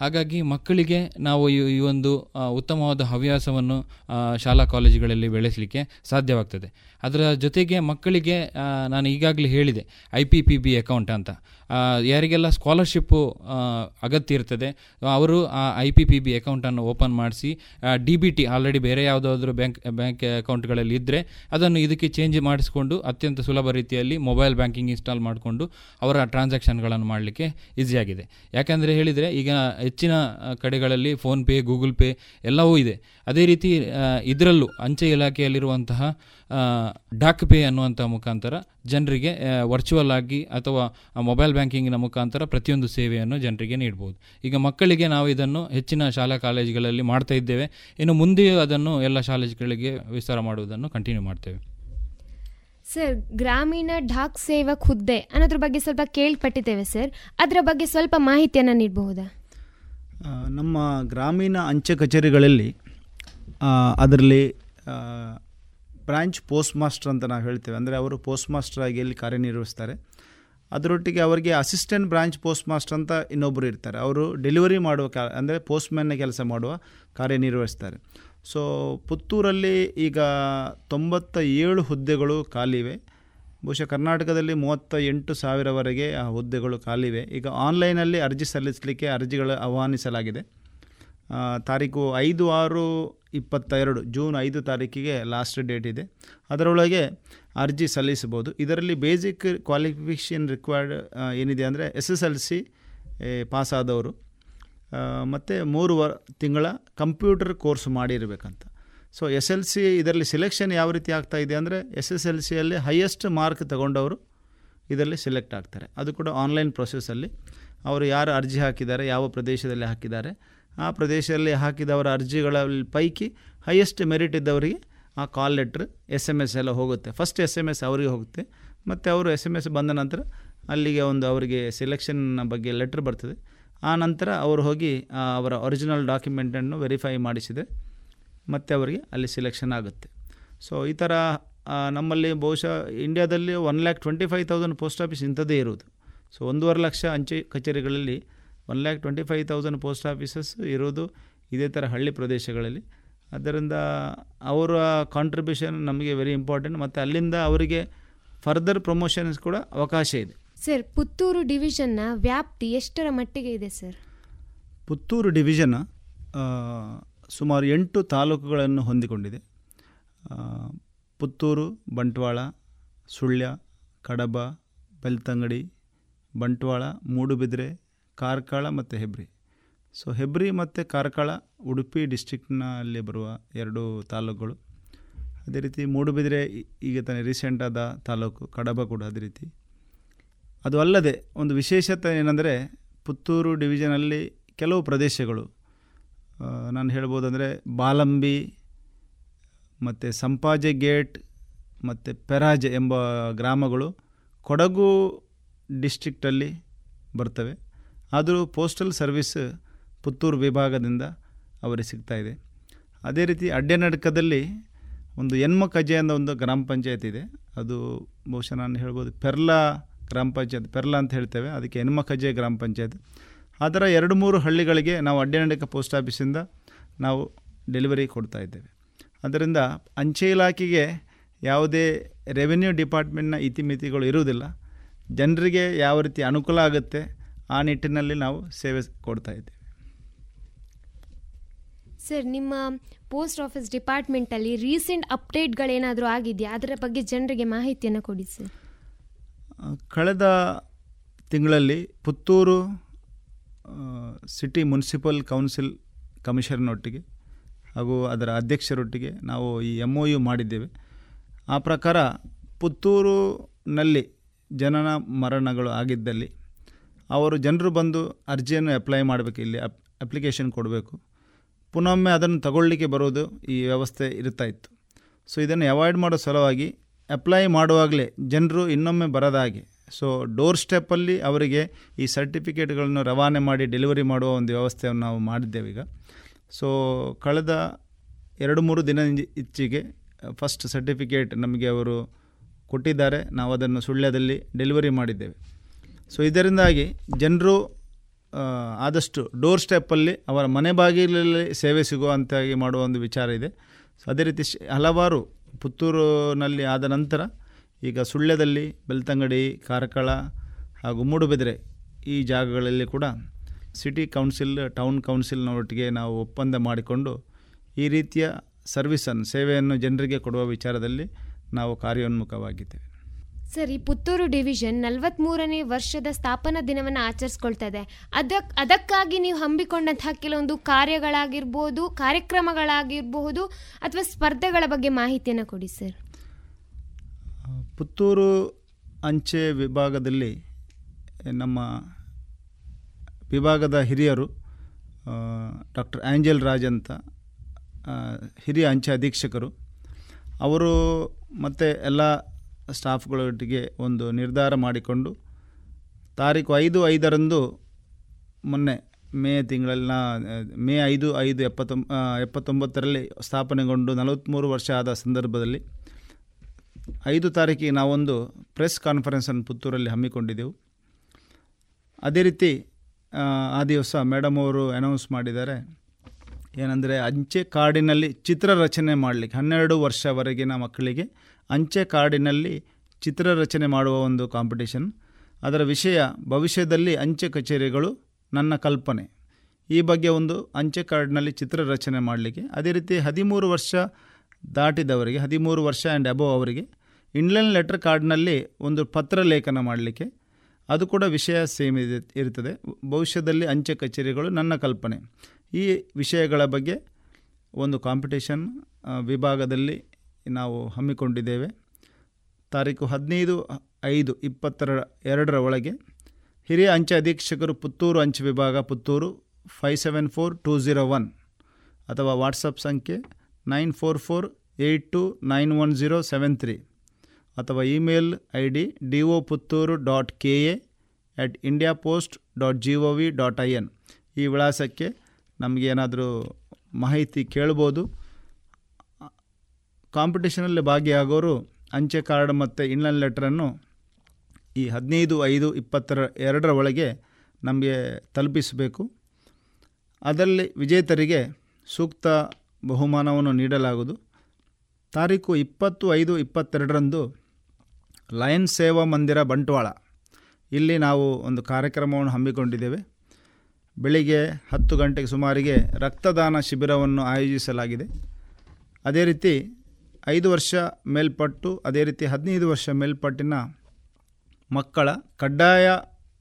ಹಾಗಾಗಿ ಮಕ್ಕಳಿಗೆ ನಾವು ಈ ಒಂದು ಉತ್ತಮವಾದ ಹವ್ಯಾಸವನ್ನು ಶಾಲಾ ಕಾಲೇಜುಗಳಲ್ಲಿ ಬೆಳೆಸಲಿಕ್ಕೆ ಸಾಧ್ಯವಾಗ್ತದೆ. ಅದರ ಜೊತೆಗೆ ಮಕ್ಕಳಿಗೆ ನಾನು ಈಗಾಗಲೇ ಹೇಳಿದೆ, I P P B account ಅಂತ. ಯಾರಿಗೆಲ್ಲ ಸ್ಕಾಲರ್ಶಿಪ್ಪು ಅಗತ್ಯ ಇರ್ತದೆ, ಅವರು ಆ ಐ ಪಿ ಪಿ ಬಿ ಅಕೌಂಟನ್ನು ಓಪನ್ ಮಾಡಿಸಿ ಡಿ ಬಿ ಟಿ ಆಲ್ರೆಡಿ ಬೇರೆ ಯಾವುದಾದ್ರೂ ಬ್ಯಾಂಕ್ ಬ್ಯಾಂಕ್ ಅಕೌಂಟ್ಗಳಲ್ಲಿ ಇದ್ದರೆ ಅದನ್ನು ಇದಕ್ಕೆ ಚೇಂಜ್ ಮಾಡಿಸಿಕೊಂಡು ಅತ್ಯಂತ ಸುಲಭ ರೀತಿಯಲ್ಲಿ ಮೊಬೈಲ್ ಬ್ಯಾಂಕಿಂಗ್ ಇನ್ಸ್ಟಾಲ್ ಮಾಡಿಕೊಂಡು ಅವರ ಟ್ರಾನ್ಸಾಕ್ಷನ್ಗಳನ್ನು ಮಾಡಲಿಕ್ಕೆ ಈಸಿಯಾಗಿದೆ. ಯಾಕೆಂದರೆ ಹೇಳಿದರೆ ಈಗ ಹೆಚ್ಚಿನ ಕಡೆಗಳಲ್ಲಿ ಕಡೆಗಳಲ್ಲಿ ಫೋನ್ಪೇ ಗೂಗಲ್ ಪೇ ಎಲ್ಲವೂ ಇದೆ. ಅದೇ ರೀತಿ ಇದರಲ್ಲೂ ಅಂಚೆ ಇಲಾಖೆಯಲ್ಲಿರುವಂತಹ ಡಾಕ್ ಪೇ ಅನ್ನುವಂಥ ಮುಖಾಂತರ ಜನರಿಗೆ ವರ್ಚುವಲ್ ಆಗಿ ಅಥವಾ ಮೊಬೈಲ್ ಬ್ಯಾಂಕಿಂಗಿನ ಮುಖಾಂತರ ಪ್ರತಿಯೊಂದು ಸೇವೆಯನ್ನು ಜನರಿಗೆ ನೀಡ್ಬೋದು. ಈಗ ಮಕ್ಕಳಿಗೆ ನಾವು ಇದನ್ನು ಹೆಚ್ಚಿನ ಶಾಲಾ ಕಾಲೇಜುಗಳಲ್ಲಿ ಮಾಡ್ತಾ ಇದ್ದೇವೆ. ಇನ್ನು ಮುಂದೆಯೂ ಅದನ್ನು ಎಲ್ಲ ಶಾಲೆಗಳಿಗೆ ವಿಸ್ತಾರ ಮಾಡುವುದನ್ನು ಕಂಟಿನ್ಯೂ ಮಾಡ್ತೇವೆ. ಸರ್, ಗ್ರಾಮೀಣ ಡಾಕ್ ಸೇವಕ್ ಹುದ್ದೆ ಅನ್ನೋದ್ರ ಬಗ್ಗೆ ಸ್ವಲ್ಪ ಕೇಳ್ಪಟ್ಟಿದ್ದೇವೆ ಸರ್. ಅದರ ಬಗ್ಗೆ ಸ್ವಲ್ಪ ಮಾಹಿತಿಯನ್ನು ನೀಡಬಹುದಾ? ನಮ್ಮ ಗ್ರಾಮೀಣ ಅಂಚೆ ಕಚೇರಿಗಳಲ್ಲಿ ಅದರಲ್ಲಿ ಬ್ರಾಂಚ್ ಪೋಸ್ಟ್ ಮಾಸ್ಟರ್ ಅಂತ ನಾವು ಹೇಳ್ತೇವೆ. ಅಂದರೆ ಅವರು ಪೋಸ್ಟ್ ಮಾಸ್ಟರ್ ಆಗಿ ಇಲ್ಲಿ ಕಾರ್ಯನಿರ್ವಹಿಸ್ತಾರೆ. ಅದರೊಟ್ಟಿಗೆ ಅವರಿಗೆ ಅಸಿಸ್ಟೆಂಟ್ ಬ್ರಾಂಚ್ ಪೋಸ್ಟ್ ಮಾಸ್ಟರ್ ಅಂತ ಇನ್ನೊಬ್ಬರು ಇರ್ತಾರೆ. ಅವರು ಡೆಲಿವರಿ ಮಾಡುವ ಕ, ಅಂದರೆ ಪೋಸ್ಟ್ಮ್ಯಾನ್ನ ಕೆಲಸ ಮಾಡುವ ಕಾರ್ಯನಿರ್ವಹಿಸ್ತಾರೆ. ಸೊ, ಪುತ್ತೂರಲ್ಲಿ ಈಗ ತೊಂಬತ್ತ ಏಳು ಹುದ್ದೆಗಳು ಖಾಲಿವೆ ಬಹುಶಃ ಕರ್ನಾಟಕದಲ್ಲಿ ಮೂವತ್ತ ಎಂಟು ಸಾವಿರವರೆಗೆ ಆ ಹುದ್ದೆಗಳು ಖಾಲಿವೆ. ಈಗ ಆನ್ಲೈನಲ್ಲಿ ಅರ್ಜಿ ಸಲ್ಲಿಸಲಿಕ್ಕೆ ಅರ್ಜಿಗಳು ಆಹ್ವಾನಿಸಲಾಗಿದೆ. ತಾರೀಕು ಐದು ಆರು ಇಪ್ಪತ್ತೆರಡು, ಜೂನ್ ಐದು ತಾರೀಕಿಗೆ ಲಾಸ್ಟ್ ಡೇಟ್ ಇದೆ. ಅದರೊಳಗೆ ಅರ್ಜಿ ಸಲ್ಲಿಸಬಹುದು. ಇದರಲ್ಲಿ ಬೇಸಿಕ್ ಕ್ವಾಲಿಫಿಕೇಷನ್ ರಿಕ್ವೈರ್ಡ್ ಏನಿದೆ ಅಂದರೆ ಎಸ್ ಎಸ್ ಎಲ್ ಸಿ ಪಾಸಾದವರು ಮತ್ತು ಮೂರು ವ, ತಿಂಗಳ ಕಂಪ್ಯೂಟರ್ ಕೋರ್ಸ್ ಮಾಡಿರಬೇಕಂತ. ಸೊ ಎಸ್ ಎಲ್ ಸಿ ಇದರಲ್ಲಿ ಸಿಲೆಕ್ಷನ್ ಯಾವ ರೀತಿ ಆಗ್ತಾ ಇದೆ ಅಂದರೆ ಎಸ್ ಎಸ್ ಎಲ್ ಸಿಯಲ್ಲಿ ಹೈಯೆಸ್ಟ್ ಮಾರ್ಕ್ ತಗೊಂಡವರು ಇದರಲ್ಲಿ ಸೆಲೆಕ್ಟ್ ಆಗ್ತಾರೆ. ಅದು ಕೂಡ ಆನ್ಲೈನ್ ಪ್ರೊಸೆಸಲ್ಲಿ ಅವರು ಯಾರು ಅರ್ಜಿ ಹಾಕಿದ್ದಾರೆ, ಯಾವ ಪ್ರದೇಶದಲ್ಲಿ ಹಾಕಿದ್ದಾರೆ, ಆ ಪ್ರದೇಶದಲ್ಲಿ ಹಾಕಿದವರ ಅರ್ಜಿಗಳ ಪೈಕಿ ಹೈಯೆಸ್ಟ್ ಮೆರಿಟ್ ಇದ್ದವರಿಗೆ ಆ call letter S M S ಎಲ್ಲ ಹೋಗುತ್ತೆ. ಫಸ್ಟ್ ಎಸ್ ಎಂ ಎಸ್ ಅವರಿಗೆ ಹೋಗುತ್ತೆ. ಮತ್ತು ಅವರು ಎಸ್ ಎಂ ಎಸ್ ಬಂದ ನಂತರ ಅಲ್ಲಿಗೆ ಒಂದು ಅವರಿಗೆ ಸೆಲೆಕ್ಷನ್ ಬಗ್ಗೆ ಲೆಟ್ರ್ ಬರ್ತದೆ. ಆ ನಂತರ ಅವರು ಹೋಗಿ ಅವರ ಒರಿಜಿನಲ್ ಡಾಕ್ಯುಮೆಂಟನ್ನು ವೆರಿಫೈ ಮಾಡಿಸಿದರೆ ಮತ್ತೆ ಅವರಿಗೆ ಅಲ್ಲಿ ಸಿಲೆಕ್ಷನ್ ಆಗುತ್ತೆ. ಸೊ ಈ ಥರ ನಮ್ಮಲ್ಲಿ ಬಹುಶಃ ಇಂಡಿಯಾದಲ್ಲಿ one lakh twenty five thousand post office ಇಂಥದ್ದೇ ಇರೋದು ಸೊ ಒಂದೂವರೆ ಲಕ್ಷ ಅಂಚೆ ಕಚೇರಿಗಳಲ್ಲಿ one lakh twenty five thousand post offices ಇರೋದು ಇದೇ ಥರ ಹಳ್ಳಿ ಪ್ರದೇಶಗಳಲ್ಲಿ. ಅದರಿಂದ ಅವರ ಕಾಂಟ್ರಿಬ್ಯೂಷನ್ ನಮಗೆ ವೆರಿ ಇಂಪಾರ್ಟೆಂಟ್ ಮತ್ತು ಅಲ್ಲಿಂದ ಅವರಿಗೆ ಫರ್ದರ್ ಪ್ರಮೋಷನ್ಸ್ ಕೂಡ ಅವಕಾಶ ಇದೆ. ಸರ್ ಪುತ್ತೂರು ಡಿವಿಷನ್ನ ವ್ಯಾಪ್ತಿ ಎಷ್ಟರ ಮಟ್ಟಿಗೆ ಇದೆ ಸರ್ ಪುತ್ತೂರು ಡಿವಿಷನ್ ಸುಮಾರು ಎಂಟು ತಾಲೂಕುಗಳನ್ನು ಹೊಂದಿಕೊಂಡಿದೆ. ಪುತ್ತೂರು, ಬಂಟ್ವಾಳ, ಸುಳ್ಯ, ಕಡಬ, ಬೆಳ್ತಂಗಡಿ, ಬಂಟ್ವಾಳ, ಮೂಡುಬಿದಿರೆ, ಕಾರ್ಕಳ ಮತ್ತು ಹೆಬ್ರಿ. ಸೊ, ಹೆಬ್ರಿ ಮತ್ತು ಕಾರ್ಕಳ ಉಡುಪಿ ಡಿಸ್ಟಿಕ್ನಲ್ಲಿ ಬರುವ ಎರಡು ತಾಲೂಕುಗಳು. ಅದೇ ರೀತಿ ಮೂಡುಬಿದಿರೆ ಈಗ ತಾನೇ ರೀಸೆಂಟ್ ಆದ ತಾಲೂಕು, ಕಡಬ ಕೂಡ ಅದೇ ರೀತಿ. ಅದು ಅಲ್ಲದೆ ಒಂದು ವಿಶೇಷತೆ ಏನಂದರೆ ಪುತ್ತೂರು ಡಿವಿಷನಲ್ಲಿ ಕೆಲವು ಪ್ರದೇಶಗಳು ನಾನು ಹೇಳ್ಬೋದಂದರೆ ಬಾಲಂಬಿ, ಮತ್ತು ಸಂಪಾಜೆ ಗೇಟ್, ಮತ್ತು ಪೆರಾಜೆ ಎಂಬ ಗ್ರಾಮಗಳು ಕೊಡಗು ಡಿಸ್ಟ್ರಿಕ್ಟಲ್ಲಿ ಬರ್ತವೆ. ಆದರೂ ಪೋಸ್ಟಲ್ ಸರ್ವಿಸ್ ಪುತ್ತೂರು ವಿಭಾಗದಿಂದ ಅವರಿಗೆ ಸಿಗ್ತಾ ಇದೆ. ಅದೇ ರೀತಿ ಅಡ್ಡೆನಡ್ಕದಲ್ಲಿ ಒಂದು ಎನ್ಮ ಕಜೆ ಅನ್ನೋ ಒಂದು ಗ್ರಾಮ ಪಂಚಾಯತ್ ಇದೆ. ಅದು ಬಹುಶಃ ನಾನು ಹೇಳ್ಬೋದು ಪೆರ್ಲಾ ಗ್ರಾಮ ಪಂಚಾಯತ್, ಪೆರ್ಲಾ ಅಂತ ಹೇಳ್ತೇವೆ. ಅದಕ್ಕೆ ಎನ್ಮ ಗ್ರಾಮ ಪಂಚಾಯತ್. ಅದರ ಎರಡು ಮೂರು ಹಳ್ಳಿಗಳಿಗೆ ನಾವು ಅಡ್ಡೆನಡಕ ಪೋಸ್ಟ್ ಆಫೀಸಿಂದ ನಾವು ಡೆಲಿವರಿ ಕೊಡ್ತಾ ಇದ್ದೇವೆ. ಅದರಿಂದ ಅಂಚೆ ಇಲಾಖೆಗೆ ಯಾವುದೇ ರೆವೆನ್ಯೂ ಡಿಪಾರ್ಟ್ಮೆಂಟ್ನ ಇತಿಮಿತಿಗಳು ಇರುವುದಿಲ್ಲ. ಜನರಿಗೆ ಯಾವ ರೀತಿ ಅನುಕೂಲ ಆಗುತ್ತೆ ಆ ನಿಟ್ಟಿನಲ್ಲಿ ನಾವು ಸೇವೆ ಕೊಡ್ತಾ ಇದ್ದೇವೆ. ಸರ್ ನಿಮ್ಮ ಪೋಸ್ಟ್ ಆಫೀಸ್ ಡಿಪಾರ್ಟ್ಮೆಂಟಲ್ಲಿ ರೀಸೆಂಟ್ ಅಪ್ಡೇಟ್ಗಳೇನಾದರೂ ಆಗಿದೆಯಾ? ಅದರ ಬಗ್ಗೆ ಜನರಿಗೆ ಮಾಹಿತಿಯನ್ನು ಕೊಡಿ ಸರ್. ಕಳೆದ ತಿಂಗಳಲ್ಲಿ ಪುತ್ತೂರು ಸಿಟಿ ಮುನ್ಸಿಪಲ್ ಕೌನ್ಸಿಲ್ ಕಮಿಷನರ್ನೊಟ್ಟಿಗೆ ಹಾಗೂ ಅದರ ಅಧ್ಯಕ್ಷರೊಟ್ಟಿಗೆ ನಾವು ಈ ಎಂ ಒ ಯು ಮಾಡಿದ್ದೇವೆ. ಆ ಪ್ರಕಾರ ಪುತ್ತೂರಿನಲ್ಲಿ ಜನನ ಮರಣಗಳು ಆಗಿದ್ದಲ್ಲಿ ಅವರು ಜನರು ಬಂದು ಅರ್ಜಿಯನ್ನು ಅಪ್ಲೈ ಮಾಡಬೇಕು, ಇಲ್ಲಿ ಅಪ್ ಅಪ್ಲಿಕೇಶನ್ ಕೊಡಬೇಕು. ಪುನೊಮ್ಮೆ ಅದನ್ನು ತಗೊಳ್ಳಿಕ್ಕೆ ಬರೋದು ಈ ವ್ಯವಸ್ಥೆ ಇರ್ತಾ ಇತ್ತು. ಸೊ ಇದನ್ನು ಅವಾಯ್ಡ್ ಮಾಡೋ ಸಲುವಾಗಿ ಅಪ್ಲೈ ಮಾಡುವಾಗಲೇ ಜನರು ಇನ್ನೊಮ್ಮೆ ಬರದ ಹಾಗೆ ಸೊ ಡೋರ್ ಸ್ಟೆಪ್ಪಲ್ಲಿ ಅವರಿಗೆ ಈ ಸರ್ಟಿಫಿಕೇಟ್ಗಳನ್ನು ರವಾನೆ ಮಾಡಿ ಡೆಲಿವರಿ ಮಾಡುವ ಒಂದು ವ್ಯವಸ್ಥೆಯನ್ನು ನಾವು ಮಾಡಿದ್ದೇವೆ ಈಗ. ಸೊ ಕಳೆದ ಎರಡು ಮೂರು ದಿನ ಇಚ್ಚಿಗೆ ಫಸ್ಟ್ ಸರ್ಟಿಫಿಕೇಟ್ ನಮಗೆ ಅವರು ಕೊಟ್ಟಿದ್ದಾರೆ. ನಾವು ಅದನ್ನು ಸುಳ್ಯದಲ್ಲಿ ಡೆಲಿವರಿ ಮಾಡಿದ್ದೇವೆ. ಸೊ ಇದರಿಂದಾಗಿ ಜನರು ಆದಷ್ಟು ಡೋರ್ ಸ್ಟೆಪ್ಪಲ್ಲಿ ಅವರ ಮನೆ ಬಾಗಿಲಲ್ಲಿ ಸೇವೆ ಸಿಗುವಂತಾಗಿ ಮಾಡುವ ಒಂದು ವಿಚಾರ ಇದೆ. ಸೊ ಅದೇ ರೀತಿ ಹಲವಾರು ಪುತ್ತೂರಿನಲ್ಲಿ ಆದ ನಂತರ ಈಗ ಸುಳ್ಯದಲ್ಲಿ ಬೆಳ್ತಂಗಡಿ, ಕಾರ್ಕಳ ಹಾಗೂ ಮೂಡುಬಿದಿರೆ ಈ ಜಾಗಗಳಲ್ಲಿ ಕೂಡ ಸಿಟಿ ಕೌನ್ಸಿಲ್ ಟೌನ್ ಕೌನ್ಸಿಲ್ನೊಟ್ಟಿಗೆ ನಾವು ಒಪ್ಪಂದ ಮಾಡಿಕೊಂಡು ಈ ರೀತಿಯ ಸರ್ವಿಸನ್ನು ಸೇವೆಯನ್ನು ಜನರಿಗೆ ಕೊಡುವ ವಿಚಾರದಲ್ಲಿ ನಾವು ಕಾರ್ಯೋನ್ಮುಖವಾಗಿದ್ದೇವೆ. ಸರ್ ಈ ಪುತ್ತೂರು ಡಿವಿಷನ್ ನಲವತ್ತ್ಮೂರನೇ ವರ್ಷದ ಸ್ಥಾಪನಾ ದಿನವನ್ನು ಆಚರಿಸ್ಕೊಳ್ತಾ ಇದೆ ಅದಕ್ಕೆ ಅದಕ್ಕಾಗಿ ನೀವು ಹಮ್ಮಿಕೊಂಡಂತಹ ಕೆಲವೊಂದು ಕಾರ್ಯಗಳಾಗಿರ್ಬೋದು ಕಾರ್ಯಕ್ರಮಗಳಾಗಿರಬಹುದು ಅಥವಾ ಸ್ಪರ್ಧೆಗಳ ಬಗ್ಗೆ ಮಾಹಿತಿಯನ್ನು ಕೊಡಿ, ಸರ್. ಪುತ್ತೂರು ಅಂಚೆ ವಿಭಾಗದಲ್ಲಿ ನಮ್ಮ ವಿಭಾಗದ ಹಿರಿಯರು ಡಾಕ್ಟರ್ ಆಂಜಲ್ ರಾಜ್ ಅಂತ ಹಿರಿಯ ಅಂಚೆ ಅಧೀಕ್ಷಕರು. ಅವರು ಮತ್ತು ಎಲ್ಲ ಸ್ಟಾಫ್ಗಳೊಟ್ಟಿಗೆ ಒಂದು ನಿರ್ಧಾರ ಮಾಡಿಕೊಂಡು, ತಾರೀಕು ಐದು ಐದರಂದು ಮೊನ್ನೆ ಮೇ ತಿಂಗಳಲ್ಲಿನ ಮೇ ಐದು ಐದು ಎಪ್ಪತ್ತೊಂಬ ಎಪ್ಪತ್ತೊಂಬತ್ತರಲ್ಲಿ ಸ್ಥಾಪನೆಗೊಂಡು ನಲವತ್ತ್ಮೂರು ವರ್ಷ ಆದ ಸಂದರ್ಭದಲ್ಲಿ ಐದು ತಾರೀಕಿಗೆ ನಾವೊಂದು ಪ್ರೆಸ್ ಕಾನ್ಫರೆನ್ಸನ್ನು ಪುತ್ತೂರಲ್ಲಿ ಹಮ್ಮಿಕೊಂಡಿದ್ದೆವು. ಅದೇ ರೀತಿ ಆ, ದಿವಸ ಮೇಡಮ್ ಅವರು ಅನೌನ್ಸ್ ಮಾಡಿದ್ದಾರೆ ಏನಂದರೆ ಅಂಚೆ ಕಾರ್ಡಿನಲ್ಲಿ ಚಿತ್ರ ರಚನೆ ಮಾಡಲಿಕ್ಕೆ ಹನ್ನೆರಡು ವರ್ಷವರೆಗಿನ ಮಕ್ಕಳಿಗೆ ಅಂಚೆ ಕಾರ್ಡಿನಲ್ಲಿ ಚಿತ್ರ ರಚನೆ ಮಾಡುವ ಒಂದು ಕಾಂಪಿಟೇಷನ್ ಅದರ ವಿಷಯ ಭವಿಷ್ಯದಲ್ಲಿ ಅಂಚೆ ಕಚೇರಿಗಳು ನನ್ನ ಕಲ್ಪನೆ. ಈ ಬಗ್ಗೆ ಒಂದು ಅಂಚೆ ಕಾರ್ಡ್ನಲ್ಲಿ ಚಿತ್ರ ರಚನೆ ಮಾಡಲಿಕ್ಕೆ ಅದೇ ರೀತಿ ಹದಿಮೂರು ವರ್ಷ ದಾಟಿದವರಿಗೆ ಹದಿಮೂರು ವರ್ಷ ಆ್ಯಂಡ್ ಅಬೋವ್ ಅವರಿಗೆ ಇಂಡ್ಲೈನ್ ಲೆಟರ್ ಕಾರ್ಡ್ನಲ್ಲಿ ಒಂದು ಪತ್ರ ಲೇಖನ ಮಾಡಲಿಕ್ಕೆ ಅದು ಕೂಡ ವಿಷಯ ಸೇಮ್ ಇದೆ ಇರ್ತದೆ ಭವಿಷ್ಯದಲ್ಲಿ ಅಂಚೆ ಕಚೇರಿಗಳು ನನ್ನ ಕಲ್ಪನೆ. ಈ ವಿಷಯಗಳ ಬಗ್ಗೆ ಒಂದು ಕಾಂಪಿಟೇಷನ್ ವಿಭಾಗದಲ್ಲಿ ನಾವು ಹಮ್ಮಿಕೊಂಡಿದ್ದೇವೆ. ತಾರೀಕು ಹದಿನೈದು, ಐದು, ಇಪ್ಪತ್ತರ, ಎರಡರ ಒಳಗೆ ಹಿರಿಯ ಅಂಚೆ ಅಧೀಕ್ಷಕರು ಪುತ್ತೂರು ಅಂಚೆ ವಿಭಾಗ Puttur five seven four two zero one ಅಥವಾ ವಾಟ್ಸಪ್ ಸಂಖ್ಯೆ nine four four eight two nine one zero seven three. ಅಥವಾ email I D D O Puttur dot K A at India post dot G O V dot I N ಈ ವಿಳಾಸಕ್ಕೆ ನಮಗೇನಾದರೂ ಮಾಹಿತಿ ಕೇಳ್ಬೋದು. ಕಾಂಪಿಟೇಷನಲ್ಲಿ ಭಾಗಿಯಾಗೋರು ಅಂಚೆ card ಮತ್ತು inline ಲೆಟ್ರನ್ನು ಈ ಹದಿನೈದು, ಐದು, ಇಪ್ಪತ್ತರ, ಎರಡರ ಒಳಗೆ ನಮಗೆ ತಲುಪಿಸಬೇಕು. ಅದರಲ್ಲಿ ವಿಜೇತರಿಗೆ ಸೂಕ್ತ ಬಹುಮಾನವನ್ನು ನೀಡಲಾಗುವುದು. ತಾರೀಕು ಇಪ್ಪತ್ತು, ಐದು, ಇಪ್ಪತ್ತೆರಡರಂದು ಲಯನ್ಸ್ ಸೇವಾ ಮಂದಿರ ಬಂಟ್ವಾಳ. ಇಲ್ಲಿ ನಾವು ಒಂದು ಕಾರ್ಯಕ್ರಮವನ್ನು ಹಮ್ಮಿಕೊಂಡಿದ್ದೇವೆ. ಬೆಳಿಗ್ಗೆ ಹತ್ತು ಗಂಟೆಗೆ ಸುಮಾರಿಗೆ ರಕ್ತದಾನ ಶಿಬಿರವನ್ನು ಆಯೋಜಿಸಲಾಗಿದೆ. ಅದೇ ರೀತಿ ಐದು ವರ್ಷ ಮೇಲ್ಪಟ್ಟು, ಅದೇ ರೀತಿ ಹದಿನೈದು ವರ್ಷ ಮೇಲ್ಪಟ್ಟಿನ ಮಕ್ಕಳ ಕಡ್ಡಾಯ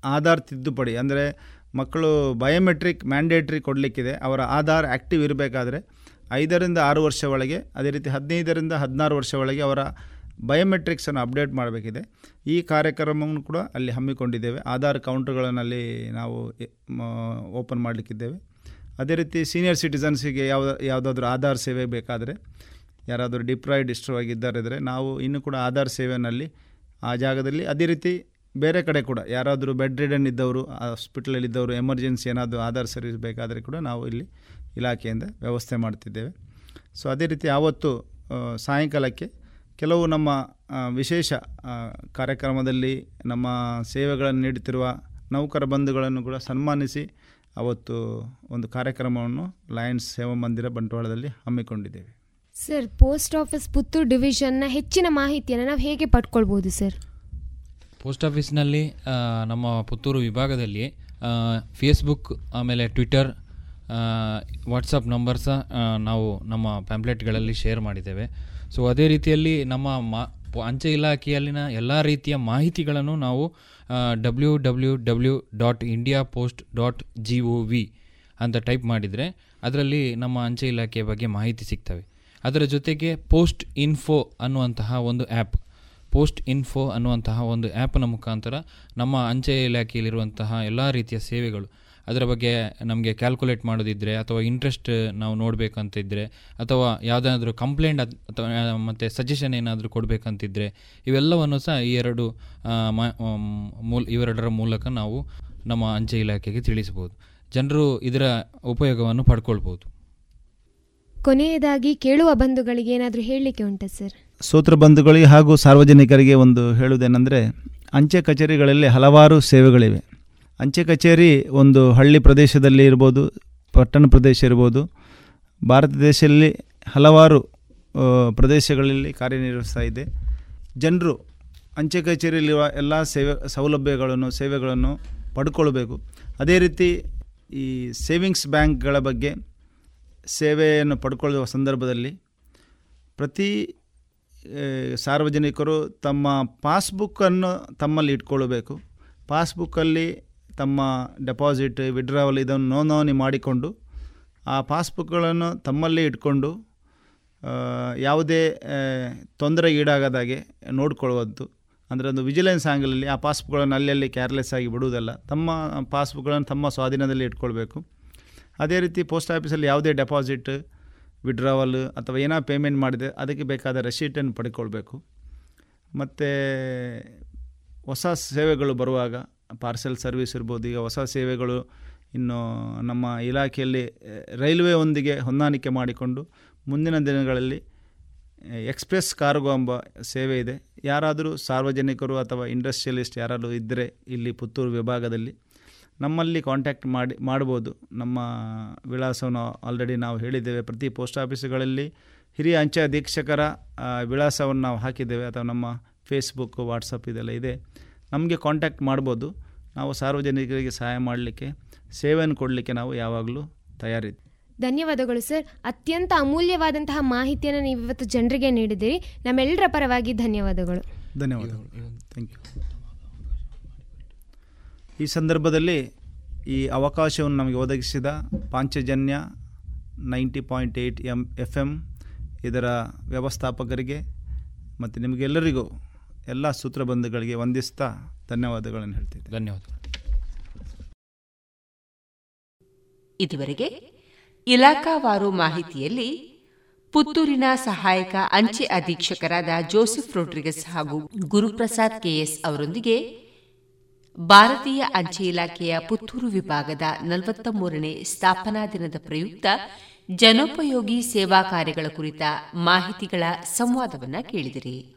ಆಧಾರ್ ತಿದ್ದುಪಡಿ, ಅಂದರೆ ಮಕ್ಕಳು ಬಯೋಮೆಟ್ರಿಕ್ ಮ್ಯಾಂಡೇಟ್ರಿ ಕೊಡಲಿಕ್ಕಿದೆ, ಅವರ ಆಧಾರ್ ಆ್ಯಕ್ಟಿವ್ ಇರಬೇಕಾದ್ರೆ ಐದರಿಂದ ಆರು ವರ್ಷ ಒಳಗೆ, ಅದೇ ರೀತಿ ಹದಿನೈದರಿಂದ ಹದಿನಾರು ವರ್ಷ ಒಳಗೆ ಅವರ ಬಯೋಮೆಟ್ರಿಕ್ಸನ್ನು ಅಪ್ಡೇಟ್ ಮಾಡಬೇಕಿದೆ. ಈ ಕಾರ್ಯಕ್ರಮವನ್ನು ಕೂಡ ಅಲ್ಲಿ ಹಮ್ಮಿಕೊಂಡಿದ್ದೇವೆ. ಆಧಾರ್ ಕೌಂಟರ್ಗಳನ್ನು ಅಲ್ಲಿ ನಾವು ಓಪನ್ ಮಾಡಲಿಕ್ಕಿದ್ದೇವೆ. ಅದೇ ರೀತಿ ಸೀನಿಯರ್ ಸಿಟಿಸನ್ಸಿಗೆ ಯಾವ, ಯಾವುದಾದ್ರೂ ಆಧಾರ್ ಸೇವೆ ಬೇಕಾದರೆ, ಯಾರಾದರೂ ಡಿಪ್ರಾಯ್ಡ್ ಇಷ್ಟರು ಆಗಿದ್ದಾರೆ ನಾವು ಇನ್ನೂ ಕೂಡ ಆಧಾರ್ ಸೇವೆಯಲ್ಲಿ ಆ ಜಾಗದಲ್ಲಿ, ಅದೇ ರೀತಿ ಬೇರೆ ಕಡೆ ಕೂಡ ಯಾರಾದರೂ ಬೆಡ್ ರಿಡನ್ ಇದ್ದವರು ಹಾಸ್ಪಿಟ್ಲಲ್ಲಿದ್ದವರು ಎಮರ್ಜೆನ್ಸಿ ಏನಾದರೂ ಆಧಾರ್ ಸರ್ವಿಸ್ ಬೇಕಾದರೆ ಕೂಡ ನಾವು ಇಲ್ಲಿ ಇಲಾಖೆಯಿಂದ ವ್ಯವಸ್ಥೆ ಮಾಡ್ತಿದ್ದೇವೆ. ಸೊ ಅದೇ ರೀತಿ ಆವತ್ತು ಸಾಯಂಕಾಲಕ್ಕೆ ಕೆಲವು ನಮ್ಮ ವಿಶೇಷ ಕಾರ್ಯಕ್ರಮದಲ್ಲಿ ನಮ್ಮ ಸೇವೆಗಳನ್ನು ನೀಡುತ್ತಿರುವ ನೌಕರ ಬಂಧುಗಳನ್ನು ಕೂಡ ಸನ್ಮಾನಿಸಿ ಅವತ್ತು ಒಂದು ಕಾರ್ಯಕ್ರಮವನ್ನು ಲಯನ್ಸ್ ಸೇವಾ ಮಂದಿರ ಬಂಟ್ವಾಳದಲ್ಲಿ ಹಮ್ಮಿಕೊಂಡಿದ್ದೇವೆ. ಸರ್ ಪೋಸ್ಟ್ ಆಫೀಸ್ ಪುತ್ತೂರು ಡಿವಿಷನ್ನ ಹೆಚ್ಚಿನ ಮಾಹಿತಿಯನ್ನು ನಾವು ಹೇಗೆ ಪಡ್ಕೊಳ್ಬೋದು ಸರ್ ಪೋಸ್ಟ್ ಆಫೀಸ್ನಲ್ಲಿ ನಮ್ಮ ಪುತ್ತೂರು ವಿಭಾಗದಲ್ಲಿ ಫೇಸ್ಬುಕ್ ಆಮೇಲೆ ಟ್ವಿಟರ್ ವಾಟ್ಸಪ್ ನಂಬರ್ ಸಹ ನಾವು ನಮ್ಮ ಪ್ಯಾಂಪ್ಲೆಟ್ಗಳಲ್ಲಿ ಶೇರ್ ಮಾಡಿದ್ದೇವೆ. ಸೊ ಅದೇ ರೀತಿಯಲ್ಲಿ ನಮ್ಮ ಅಂಚೆ ಇಲಾಖೆಯಲ್ಲಿನ ಎಲ್ಲ ರೀತಿಯ ಮಾಹಿತಿಗಳನ್ನು ನಾವು W W W dot India post dot G O V ಅಂತ ಟೈಪ್ ಮಾಡಿದರೆ ಅದರಲ್ಲಿ ನಮ್ಮ ಅಂಚೆ ಇಲಾಖೆಯ ಬಗ್ಗೆ ಮಾಹಿತಿ ಸಿಗ್ತವೆ. ಅದರ ಜೊತೆಗೆ ಪೋಸ್ಟ್ ಇನ್ಫೋ ಅನ್ನುವಂತಹ ಒಂದು ಆ್ಯಪ್, ಪೋಸ್ಟ್ ಇನ್ಫೋ ಅನ್ನುವಂತಹ ಒಂದು ಆ್ಯಪ್ನ ಮುಖಾಂತರ ನಮ್ಮ ಅಂಚೆ ಇಲಾಖೆಯಲ್ಲಿರುವಂತಹ ಎಲ್ಲ ರೀತಿಯ ಸೇವೆಗಳು ಅದರ ಬಗ್ಗೆ ನಮಗೆ ಕ್ಯಾಲ್ಕುಲೇಟ್ ಮಾಡೋದಿದ್ದರೆ ಅಥವಾ ಇಂಟ್ರೆಸ್ಟ್ ನಾವು ನೋಡಬೇಕಂತಿದ್ದರೆ ಅಥವಾ ಯಾವುದಾದ್ರೂ ಕಂಪ್ಲೇಂಟ್ ಅಥವಾ ಮತ್ತು ಸಜೆಷನ್ ಏನಾದರೂ ಕೊಡಬೇಕಂತಿದ್ದರೆ ಇವೆಲ್ಲವನ್ನು ಸಹ ಈ ಎರಡು ಮೂಲ ಇವೆರಡರ ಮೂಲಕ ನಾವು ನಮ್ಮ ಅಂಚೆ ಇಲಾಖೆಗೆ ತಿಳಿಸ್ಬೋದು ಜನರು ಇದರ ಉಪಯೋಗವನ್ನು ಪಡ್ಕೊಳ್ಬೋದು ಕೊನೆಯದಾಗಿ ಕೇಳುವ ಬಂಧುಗಳಿಗೆ ಏನಾದರೂ ಹೇಳಲಿಕ್ಕೆ ಉಂಟಾ ಸರ್? ಸೂತ್ರ ಬಂಧುಗಳಿಗೆ ಹಾಗೂ ಸಾರ್ವಜನಿಕರಿಗೆ ಒಂದು ಹೇಳುವುದೇನೆಂದರೆ ಅಂಚೆ ಕಚೇರಿಗಳಲ್ಲಿ ಹಲವಾರು ಸೇವೆಗಳಿವೆ. ಅಂಚೆ ಕಚೇರಿ ಒಂದು ಹಳ್ಳಿ ಪ್ರದೇಶದಲ್ಲಿ ಇರ್ಬೋದು, ಪಟ್ಟಣ ಪ್ರದೇಶ ಇರ್ಬೋದು. ಭಾರತ ದೇಶದಲ್ಲಿ ಹಲವಾರು ಪ್ರದೇಶಗಳಲ್ಲಿ ಕಾರ್ಯನಿರ್ವಹಿಸ್ತಾ ಇದೆ. ಜನರು ಅಂಚೆ ಕಚೇರಿಯಲ್ಲಿರುವ ಎಲ್ಲ ಸೇವೆ, ಸೌಲಭ್ಯಗಳನ್ನು, ಸೇವೆಗಳನ್ನು ಪಡ್ಕೊಳ್ಬೇಕು. ಅದೇ ರೀತಿ ಈ ಸೇವಿಂಗ್ಸ್ ಬ್ಯಾಂಕ್ಗಳ ಬಗ್ಗೆ ಸೇವೆಯನ್ನು ಪಡ್ಕೊಳ್ಳುವ ಸಂದರ್ಭದಲ್ಲಿ ಪ್ರತಿ ಸಾರ್ವಜನಿಕರು ತಮ್ಮ ಪಾಸ್ಬುಕ್ಕನ್ನು ತಮ್ಮಲ್ಲಿ ಇಟ್ಕೊಳ್ಬೇಕು. ಪಾಸ್ಬುಕ್ಕಲ್ಲಿ ತಮ್ಮ ಡೆಪಾಸಿಟ್, ವಿಡ್ರಾವಲ್ ಇದನ್ನು ನೋಂದಣಿ ಮಾಡಿಕೊಂಡು, ಆ ಪಾಸ್ಬುಕ್ಗಳನ್ನು ತಮ್ಮಲ್ಲೇ ಇಟ್ಕೊಂಡು ಯಾವುದೇ ತೊಂದರೆ ತೊಂದರೆಗೆ ಈಡಾಗದಾಗೆ ನೋಡ್ಕೊಳ್ಳುವಂತು ಅಂದರೆ ಒಂದು ವಿಜಿಲೆನ್ಸ್ ಆ್ಯಂಗಲಲ್ಲಿ ಆ ಪಾಸ್ಬುಕ್ಗಳನ್ನು ಅಲ್ಲಲ್ಲಿ ಕೇರ್ಲೆಸ್ ಆಗಿ ಬಿಡುವುದಲ್ಲ. ತಮ್ಮ ಪಾಸ್ಬುಕ್ಗಳನ್ನು ತಮ್ಮ ಸ್ವಾಧೀನದಲ್ಲಿ ಇಟ್ಕೊಳ್ಬೇಕು. ಅದೇ ರೀತಿ ಪೋಸ್ಟ್ ಆಫೀಸಲ್ಲಿ ಯಾವುದೇ ಡೆಪಾಸಿಟ್, ವಿಡ್ರಾವಲ್ ಅಥವಾ ಏನೋ ಪೇಮೆಂಟ್ ಮಾಡಿದೆ ಅದಕ್ಕೆ ಬೇಕಾದ ರೆಸೀಟನ್ನು ಪಡ್ಕೊಳ್ಬೇಕು. ಮತ್ತು ಹೊಸ ಸೇವೆಗಳು ಬರುವಾಗ ಪಾರ್ಸೆಲ್ ಸರ್ವಿಸ್ ಇರ್ಬೋದು, ಈಗ ಹೊಸ ಸೇವೆಗಳು ಇನ್ನು ನಮ್ಮ ಇಲಾಖೆಯಲ್ಲಿ ರೈಲ್ವೆಯೊಂದಿಗೆ ಹೊಂದಾಣಿಕೆ ಮಾಡಿಕೊಂಡು ಮುಂದಿನ ದಿನಗಳಲ್ಲಿ ಎಕ್ಸ್ಪ್ರೆಸ್ ಕಾರ್ಗೋ ಎಂಬ ಸೇವೆ ಇದೆ. ಯಾರಾದರೂ ಸಾರ್ವಜನಿಕರು ಅಥವಾ ಇಂಡಸ್ಟ್ರಿಯಲಿಸ್ಟ್ ಯಾರಾದರೂ ಇದ್ದರೆ ಇಲ್ಲಿ ಪುತ್ತೂರು ವಿಭಾಗದಲ್ಲಿ ನಮ್ಮಲ್ಲಿ ಕಾಂಟ್ಯಾಕ್ಟ್ ಮಾಡಿ, ಮಾಡ್ಬೋದು. ನಮ್ಮ ವಿಳಾಸವನ್ನು ಆಲ್ರೆಡಿ ನಾವು ಹೇಳಿದ್ದೇವೆ. ಪ್ರತಿ ಪೋಸ್ಟ್ ಆಫೀಸುಗಳಲ್ಲಿ ಹಿರಿಯ ಅಂಚೆ ಅಧೀಕ್ಷಕರ ವಿಳಾಸವನ್ನು ನಾವು ಹಾಕಿದ್ದೇವೆ. ಅಥವಾ ನಮ್ಮ ಫೇಸ್ಬುಕ್ ವಾಟ್ಸಪ್ ಇದೆಲ್ಲ ಇದೆ. ನಮಗೆ ಕಾಂಟ್ಯಾಕ್ಟ್ ಮಾಡ್ಬೋದು. ನಾವು ಸಾರ್ವಜನಿಕರಿಗೆ ಸಹಾಯ ಮಾಡಲಿಕ್ಕೆ ಸೇವೆಯನ್ನು ಕೊಡಲಿಕ್ಕೆ ನಾವು ಯಾವಾಗಲೂ ತಯಾರಿದ್ದೀವಿ ಧನ್ಯವಾದಗಳು ಸರ್. ಅತ್ಯಂತ ಅಮೂಲ್ಯವಾದಂತಹ ಮಾಹಿತಿಯನ್ನು ನೀವು ಇವತ್ತು ಜನರಿಗೆ ನೀಡಿದ್ದೀರಿ. ನಮ್ಮೆಲ್ಲರ ಪರವಾಗಿ ಧನ್ಯವಾದಗಳು. ಧನ್ಯವಾದಗಳು. ಥ್ಯಾಂಕ್ ಯು ಈ ಸಂದರ್ಭದಲ್ಲಿ ಈ ಅವಕಾಶವನ್ನು ನಮಗೆ ಒದಗಿಸಿದ Panchajanya ninety point eight M F M ಇದರ ವ್ಯವಸ್ಥಾಪಕರಿಗೆ ಮತ್ತು ನಿಮಗೆಲ್ಲರಿಗೂ ಎಲ್ಲ ಸೂತ್ರಬಂಧುಗಳಿಗೆ ವಂದಿಸ್ತಾ ಧನ್ಯವಾದಗಳನ್ನು ಹೇಳ್ತಿದ್ದೆ. ಧನ್ಯವಾದ ಇದುವರೆಗೆ ಇಲಾಖಾವಾರು ಮಾಹಿತಿಯಲ್ಲಿ ಪುತ್ತೂರಿನ ಸಹಾಯಕ ಅಂಚೆ ಅಧೀಕ್ಷಕರಾದ ಜೋಸೆಫ್ ರೋಡ್ರಿಗಸ್ ಹಾಗೂ ಗುರುಪ್ರಸಾದ್ ಕೆಎಸ್ ಅವರೊಂದಿಗೆ ಭಾರತೀಯ ಅಂಚೆ ಇಲಾಖೆಯ ಪುತ್ತೂರು ವಿಭಾಗದ ನಲವತ್ತ ಮೂರನೇ ಸ್ಥಾಪನಾ ದಿನದ ಪ್ರಯುಕ್ತ ಜನೋಪಯೋಗಿ ಸೇವಾ ಕಾರ್ಯಗಳ ಕುರಿತ ಮಾಹಿತಿಗಳ ಸಂವಾದವನ್ನು ಕೇಳಿದಿರಿ.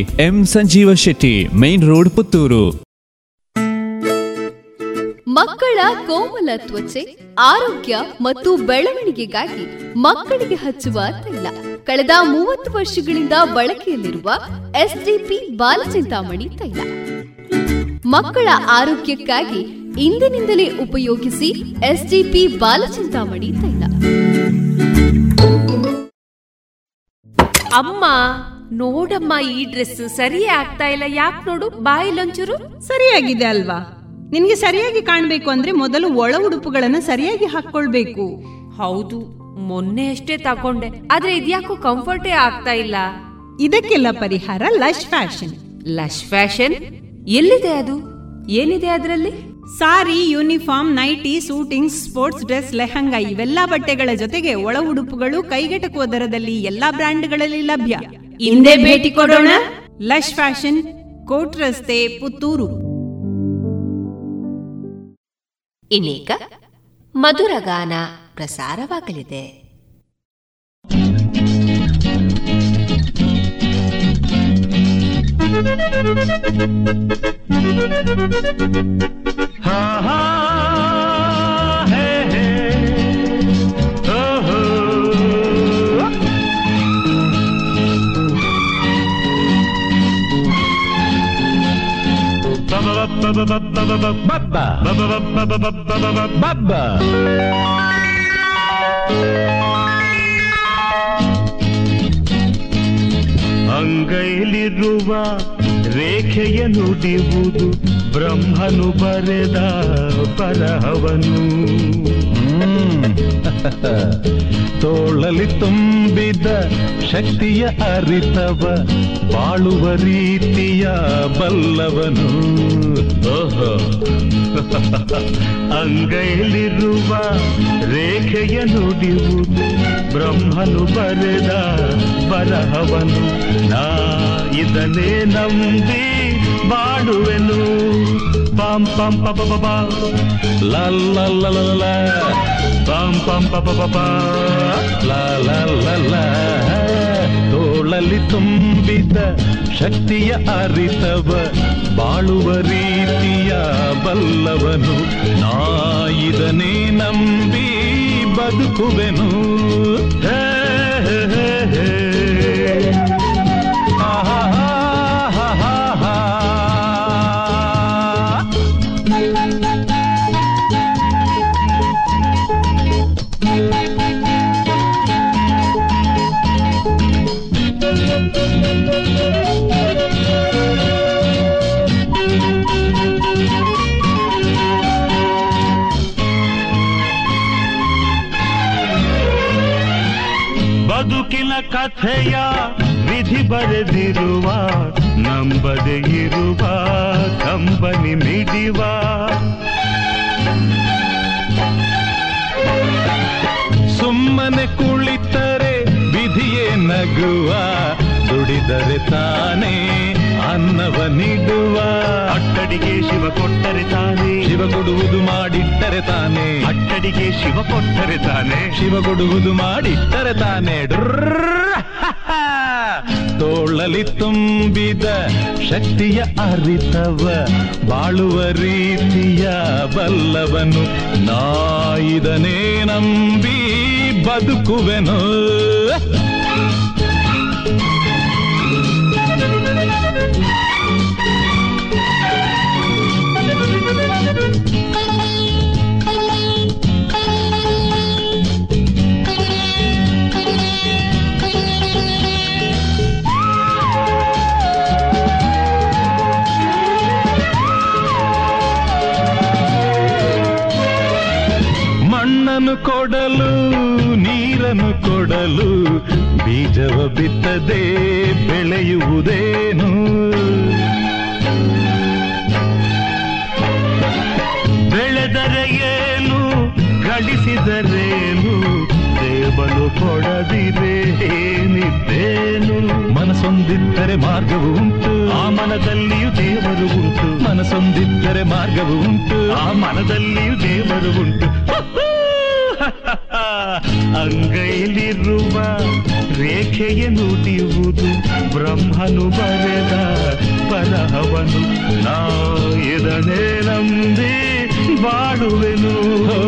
M Sanjeeva Shetty main road Puttur. ಮಕ್ಕಳ ಕೋಮಲ ತ್ವಚೆ ಆರೋಗ್ಯ ಮತ್ತು ಬೆಳವಣಿಗೆಗಾಗಿ ಮಕ್ಕಳಿಗೆ ಹಚ್ಚುವ ತೈಲ. ಕಳೆದ ಮೂವತ್ತು ವರ್ಷಗಳಿಂದ ಬಳಕೆಯಲ್ಲಿರುವ ಎಸ್ಡಿಪಿ ಬಾಲಚಿಂತಾಮಣಿ ತೈಲ. ಮಕ್ಕಳ ಆರೋಗ್ಯಕ್ಕಾಗಿ ಇಂದಿನಿಂದಲೇ ಉಪಯೋಗಿಸಿ ಎಸ್ಡಿಪಿ ಬಾಲಚಿಂತಾಮಣಿ ತೈಲ. ಅಮ್ಮ ನೋಡಮ್ಮ ಈ ಡ್ರೆಸ್ ಸರಿಯೇ ಆಗ್ತಾ ಇಲ್ಲ. ಯಾಕೆ ನೋಡು ಬಾಯಿಲೊಂಚೂರು ಸರಿಯಾಗಿದೆ ಅಲ್ವಾ? ನಿನ್ಗೆ ಸರಿಯಾಗಿ ಕಾಣ್ಬೇಕು ಅಂದ್ರೆ ಮೊದಲು ಒಳ ಉಡುಪುಗಳನ್ನ ಸರಿಯಾಗಿ ಹಾಕೊಳ್ಬೇಕು ಹೌದು ಮೊನ್ನೆ ಅಷ್ಟೇ ತಕೊಂಡೆ ಆದ್ರೆ ಇದ್ಯಾಕೂ ಕಂಫರ್ಟೇ ಆಗ್ತಾ ಇಲ್ಲ. ಇದಕ್ಕೆಲ್ಲ ಪರಿಹಾರ ಲಶ್ ಫ್ಯಾಷನ್. Lush fashion? ಎಲ್ಲಿದೆ ಅದು? ಏನಿದೆ ಅದರಲ್ಲಿ? Sari uniform nighty suiting sports dress lehenga ಇವೆಲ್ಲಾ ಬಟ್ಟೆಗಳ ಜೊತೆಗೆ ಒಳ ಉಡುಪುಗಳು ಕೈಗೆಟಕುವ ದರದಲ್ಲಿ ಎಲ್ಲಾ ಬ್ರ್ಯಾಂಡ್ಗಳಲ್ಲಿ ಲಭ್ಯ. ಹಿಂದೆ ಭೇಟಿ ಕೊಡೋಣ. ಲಶ್ ಫ್ಯಾಷನ್ ಕೋಟ್ ರಸ್ತೆ ಪುತ್ತೂರು. ಇನ್ನೀಗ ಮಧುರಗಾನ ಪ್ರಸಾರವಾಗಲಿದೆ. ಹಾ ಹಾ ಹೇ. ಅಂಗೈಲಿರುವ ರೇಖೆಯ ನುಡಿಯುವುದು ಬ್ರಹ್ಮನು ಬರೆದ ಬರಹವನು ತೋಳಲಿ ತುಂಬಿದ ಶಕ್ತಿಯ ಅರಿತವ, ಬಾಳುವ ರೀತಿಯ ಬಲ್ಲವನು. *laughs* ಅಂಗೈಲಿರುವ ರೇಖೆಯ ನುಡಿಯುವುದು ಬ್ರಹ್ಮನು ಬರೆದ ಬರಹವನು. ನಾ ಇದನ್ನೇ ನಂಬಿ ಬಾಡುವೆನು ಪಂ ಪಂ ಪ ಪ ಪ ಪ. ಪಂ. ಲ. ತೋಳಲಿ ತುಂಬಿದ ಶಕ್ತಿಯ ಅರಿತವ, ಬಾಳುವ ರೀತಿಯ ಬಲ್ಲವನು ನಾಯಿದನೇ ನಂಬಿ ಬದುಕುವೆನು ಹೇ ಕಥೆಯ ವಿಧಿ ಬರೆದಿರುವ ನಂಬದೆ ಇರುವ ಕಂಬನಿ ಮಿಡಿವ. ಸುಮ್ಮನೆ ಕುಳಿತರೆ ವಿಧಿಯೇ ನಗುವ ದುಡಿದರೆ ತಾನೇ ಅನ್ನ ಜ್ಞಾನವ ನೀಡುವ. ಅಟ್ಟಡಿಗೆ ಶಿವ ಕೊಟ್ಟರೆ ತಾನೆ. ಶಿವ ಕೊಡುವುದು ಮಾಡಿಟ್ಟರೆ ತಾನೆ. ಅಟ್ಟಡಿಗೆ ಶಿವ ಕೊಟ್ಟರೆ ತಾನೆ. ಶಿವ ಕೊಡುವುದು ಮಾಡಿಟ್ಟರೆ ತಾನೆ. ತೋಳಲಿ ತುಂಬಿದ ಶಕ್ತಿಯ ಅರಿತವ. ಬಾಳುವ ರೀತಿಯ ಬಲ್ಲವನು. ನಾಯಿದನೇ ನಂಬಿ ಬದುಕುವೆನು. ಮಣ್ಣನ್ನು ಕೊಡಲು ನೀರನ್ನು ಕೊಡಲು ಬೀಜವ ಬಿತ್ತದೆ ಬೆಳೆಯುವುದೇನು ಬೆಳೆದರೆ ಏನು? ಗಳಿಸಿದರೇನು ದೇವನು ಕೊಡದಿದೆ ಏನಿದ್ದೇನು? ಮನಸೊಂದಿದ್ದರೆ ಮಾರ್ಗವು ಉಂಟು. ಆ ಮನದಲ್ಲಿಯೂ ದೇವರು ಉಂಟು. ಮನಸೊಂದಿದ್ದರೆ ಮಾರ್ಗವು ಉಂಟು. ಆ ಮನದಲ್ಲಿಯೂ ದೇವರು ಉಂಟು. ಅಂಗೈಲಿರುವ ರೇಖೆಗೆ ನುಡಿಯುವುದು ಬ್ರಹ್ಮನು ಬರೆದ ಬರಹವನು ನಾ ಇದನ್ನೇ ನಂಬಿ. ಬಾಳುವೆನು ಹೋ,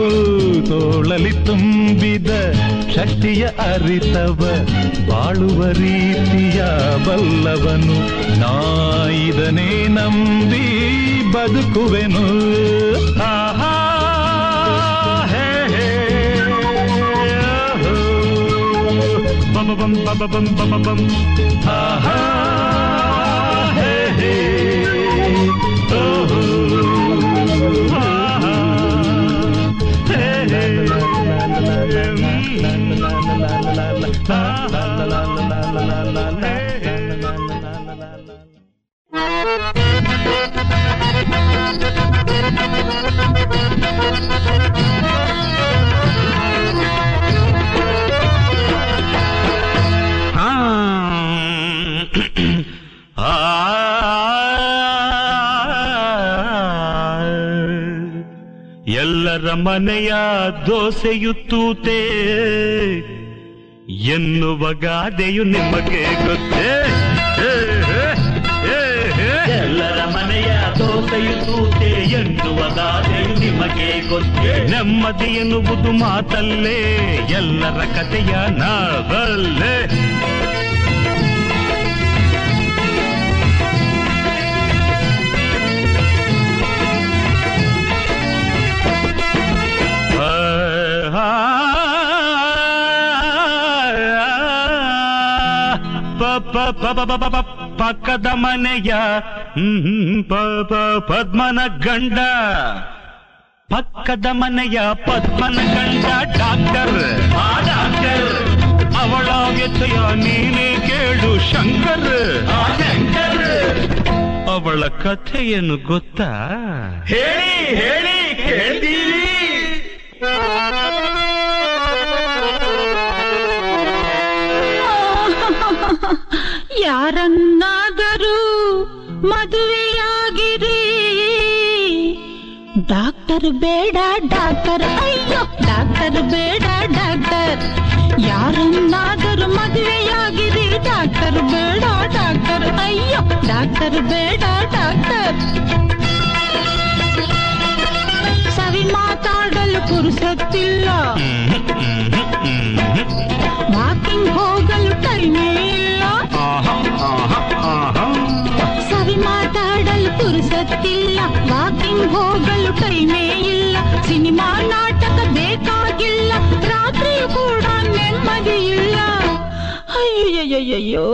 ತೋಳಲಿ ತುಂಬಿದ ಶಕ್ತಿಯ ಅರಿತವ ಬಾಳುವ ರೀತಿಯ ಬಲ್ಲವನು ನಾಯಿದನೇ ನಂಬಿ ಬದುಕುವೆನು ಆಹಾ ಹೇ ಹೇ ಓಹೋ. ಬಬಬಂ ಬಬಬಂ ಬಬಬಂ ಆಹಾ ಹೇ ಹೇ ಓಹೋ. ಆಹಾ ಎಲ್ಲರ ಮನೆಯ ದೋಸೆಯು ತೂತೆ ಎನ್ನುವ ಗಾದೆಯು ನಿಮಗೆ ಗೊತ್ತೇ ದೋಸೆಯು ತೂತೆ ಎನ್ನುವ ಗಾದೆಯು ನಿಮಗೆ ಗೊತ್ತೇ ನೆಮ್ಮದಿ ಎನ್ನುವುದು ಮಾತಲ್ಲೇ ಎಲ್ಲರ ಕಥೆಯ ನಾವಲ್ಲೇ ಪ- ಪ- ಪ- ಪ- ಪ- ಪ- ಪ- ಪಕ್ಕದ ಮನೆಯ ಪದ್ಮನ ಗಂಡ. ಪಕ್ಕದ ಮನೆಯ ಪದ್ಮನ ಗಂಡ ಡಾಕ್ಟರ್. ಆ ಡಾಕ್ಟರ್. ಅವಳ ವ್ಯಥೆಯ ನೀನೇ ಕೇಳು ಶಂಕರ್. ಆ ಶಂಕರ್. ಅವಳ ಕಥೆಯನ್ನು ಗೊತ್ತಾ? ಹೇಳಿ ಹೇಳಿ ಕೇಳ್ತೀವಿ ಯಾರನ್ನಾದರೂ ಮದುವೆಯಾಗಿರಿ ಡಾಕ್ಟರ್ ಬೇಡ ಡಾಕ್ಟರ್ ಅಯ್ಯೋ ಡಾಕ್ಟರ್ ಬೇಡ ಡಾಕ್ಟರ್. ಯಾರನ್ನಾದರೂ ಮದುವೆಯಾಗಿರಿ ಡಾಕ್ಟರ್ ಬೇಡ ಡಾಕ್ಟರ್ ಅಯ್ಯೋ ಡಾಕ್ಟರ್ ಬೇಡ ಡಾಕ್ಟರ್. ಸವಿ ಮಾತಾಡಲು ಪುರುಸತ್ತಿಲ್ಲ ವಾಕಿಂಗ್ ಹೋಗಲು ಟೈಮೇ ಪುರುಸತ್ತಿಲ್ಲ ವಾಕಿಂಗ್ ಹೋಗಲು ಟೈಮೇ ಇಲ್ಲ ಸಿನಿಮಾ ನಾಟಕ ಬೇಕಾಗಿಲ್ಲ ರಾತ್ರಿಯೂ ಕೂಡ ನೆಮ್ಮದಿ ಇಲ್ಲ. ಅಯ್ಯಯ್ಯಯ್ಯೋ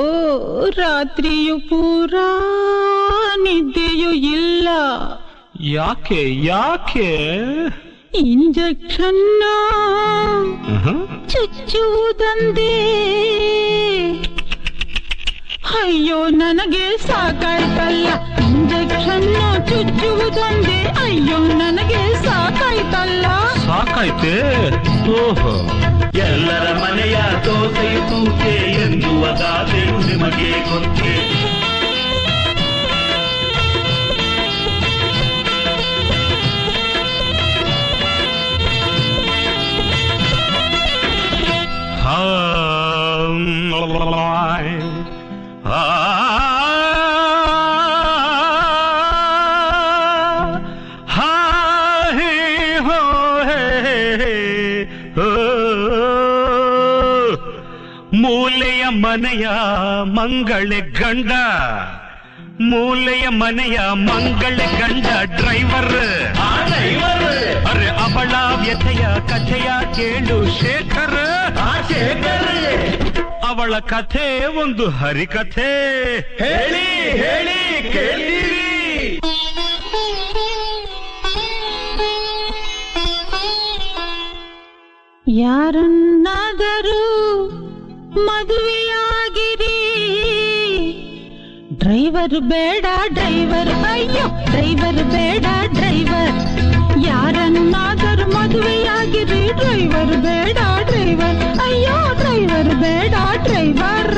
ರಾತ್ರಿಯು ಪೂರಾ ನಿದ್ದೆಯೂ ಇಲ್ಲ. ಯಾಕೆ ಯಾಕೆ? ಇಂಜೆಕ್ಷನ್ ಚುಚ್ಚುವುದಂದೇ. ಅಯ್ಯೋ ನನಗೆ ಸಾಕಾಯ್ತಲ್ಲ. ಇಂಜೆಕ್ಷನ್ ಚುಚ್ಚುವುದೊಂದೇ. ಅಯ್ಯೋ ನನಗೆ ಸಾಕಾಯ್ತಲ್ಲ. ಸಾಕಾಯ್ತೆ? ಓಹೋ. ಎಲ್ಲರ ಮನೆಯ ದೋಸೆಯು ತೂಕೆ ಎನ್ನುವ ಗಾದೆಯು ನಿಮಗೆ ಗೊತ್ತೇ? ಹಾ. ಮೂಲೆಯ ಮನೆಯ ಮಂಗಳೆ ಗಂಡ ಮೂಲೆಯ ಮನೆಯ ಮಂಗಳೆ ಗಂಡ ಡ್ರೈವರ್ ಅರೆ ಅವಳ ವ್ಯಥೆಯ ಕಥೆಯ ಕೇಳು ಶೇಖರ್ ಶೇಖರ್ ಅವಳ ಕಥೆ ಒಂದು ಹರಿಕಥೆ. ಹೇಳಿ ಹೇಳಿ ಕೇಳಿರಿ ಯಾರನ್ನಾದರೂ ಮದುವೆಯಾಗಿರಿ. ಡ್ರೈವರ್ ಬೇಡ, ಡ್ರೈವರ್, ಅಯ್ಯೋ, ಡ್ರೈವರ್ ಬೇಡ, ಡ್ರೈವರ್. ಯಾರನ್ನಾದರೂ ಮದುವೆಯಾಗಿರಿ. ಡ್ರೈವರ್ ಬೇಡ, ಡ್ರೈವರ್, ಅಯ್ಯೋ. ಡ್ರೈವರ್ ಬೇಡ ಡ್ರೈವರ್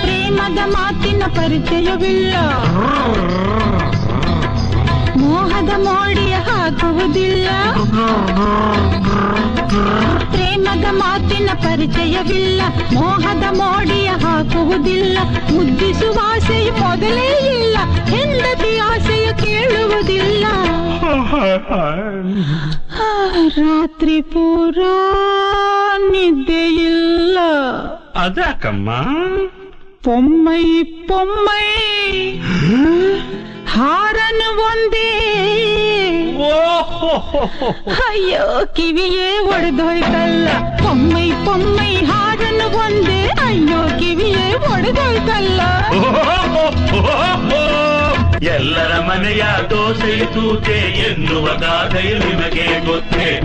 ಪ್ರೇಮದ ಮಾತಿನ ಪರಿಚಯವಿಲ್ಲ ಮೋಹದ ಮೋಡಿಯ ಹಾಕುವುದಿಲ್ಲ ಪ್ರೇಮದ ಮಾತಿನ ಪರಿಚಯವಿಲ್ಲ. ಮೋಹದ ಮೋಡಿಯ ಹಾಕುವುದಿಲ್ಲ. ಮುದ್ದಿಸುವ ಆಸೆಯು ಮೊದಲೇ ಇಲ್ಲ. ಹೆಂಡತಿ ಆಸೆಯ ಕೇಳುವುದಿಲ್ಲ. ರಾತ್ರಿ ಪೂರ ನಿದ್ದೆಯಿಲ್ಲ. ಅದಕ್ಕಮ್ಮ ಪೊಮ್ಮೈ ಪೊಮ್ಮೈ. ಹಾರನು ಒಂದೇ ಅಯ್ಯೋ ಕಿವಿಯೇ ಒಡೆದೋಯ್ತಲ್ಲ. ಪೊಮ್ಮೈ ಪೊಮ್ಮೈ ಹಾರನು ಒಂದೇ. ಅಯ್ಯೋ ಕಿವಿಯೇ ಒಡೆದೋಯ್ತಲ್ಲ. ಎಲ್ಲರ ಮನೆಯ ದೋಸೆಯ ತೂತೆ ಎನ್ನುವ ಗಾಥೆಯು ನಿಮಗೆ ಗೊತ್ತೇ?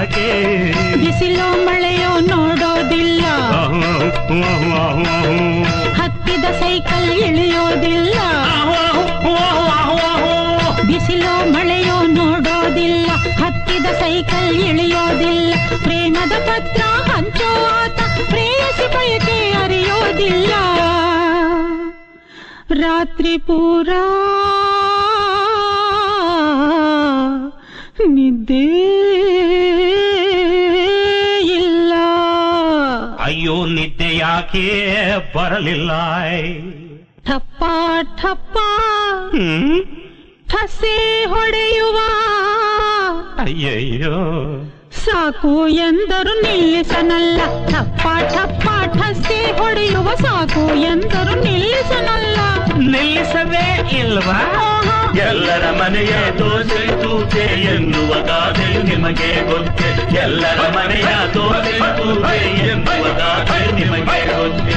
ಯಾಕೆ ಬಿಸಿಲೋ ಮಳೆಯೋ ನೋಡೋದಿಲ್ಲ. ಹತ್ತಿದ ಸೈಕಲ್ ಇಳಿಯೋದಿಲ್ಲ. ಬಿಸಿಲೋ ಮಳೆಯೋ ನೋಡೋದಿಲ್ಲ. ಹತ್ತಿದ ಸೈಕಲ್ ಇಳಿಯೋದಿಲ್ಲ. ಪ್ರೇಮದ ಪತ್ರ ಹಂಚೋ ಆತ ಪ್ರೇಯಸಿ ಬಯಕೆ ಅರಿಯೋದಿಲ್ಲ. ರಾತ್ರಿ ಪೂರ ನಿದ್ದೆ ಯಾಕೆ ಬರಲಿಲ್ಲ ಠಪ್ಪ ಠಪ್ಪ ಠಸೆ ಹೊಡೆಯುವ ಅಯ್ಯಯ್ಯೋ ಸಾಕು ಎಂದರು ನಿಲ್ಲಿಸನಲ್ಲ ಠಪ್ಪ ಠಪ್ಪ ಠಸೆ ಹೊಡೆಯುವ ಸಾಕು ಎಂದರು ನಿಲ್ಲಿಸನಲ್ಲ ನಿಲ್ಲಿಸವೇ ಇಲ್ವಾ ಎಲ್ಲರ ಮನೆಯ ದೋಸೆ ತೂತೆ ಎನ್ನುವ ಗಾದೆ ನಿಮಗೆ ಗೊತ್ತು ಎಲ್ಲರ ಮನೆಯ ದೋಸೆ ತೂತೆ ಎನ್ನುವ ಗಾದೆಯು ನಿಮಗೆ ಗೊತ್ತೇ.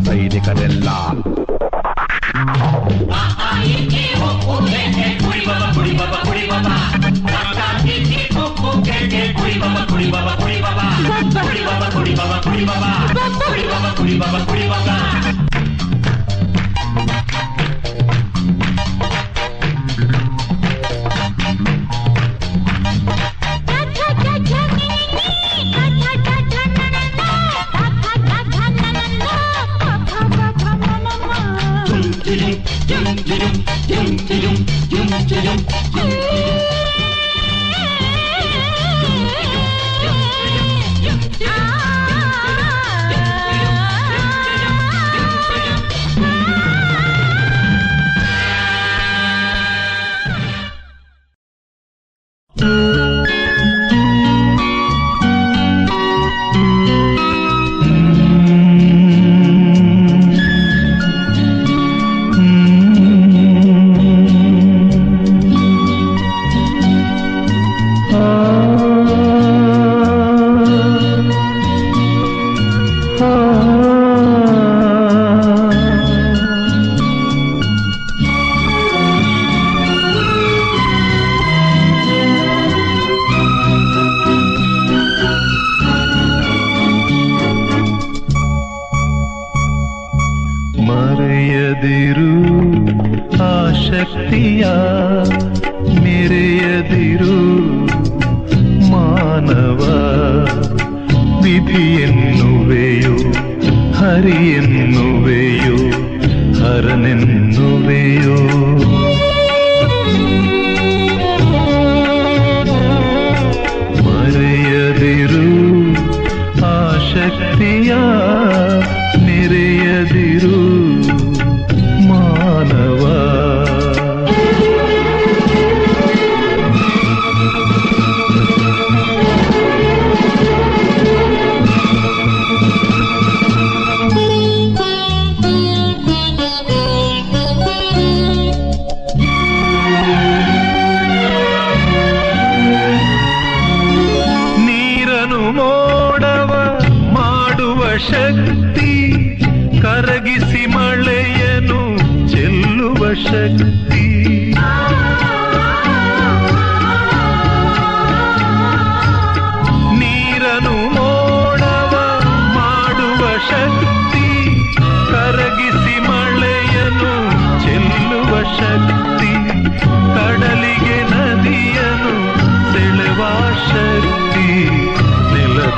செய்தி கதெல்லாம்.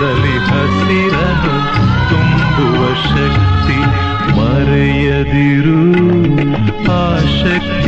ನೆಲದಲ್ಲಿ ಹಸಿರನು ತುಂಬುವ ಶಕ್ತಿ ಮರೆಯದಿರು. ಆ ಶಕ್ತಿಯ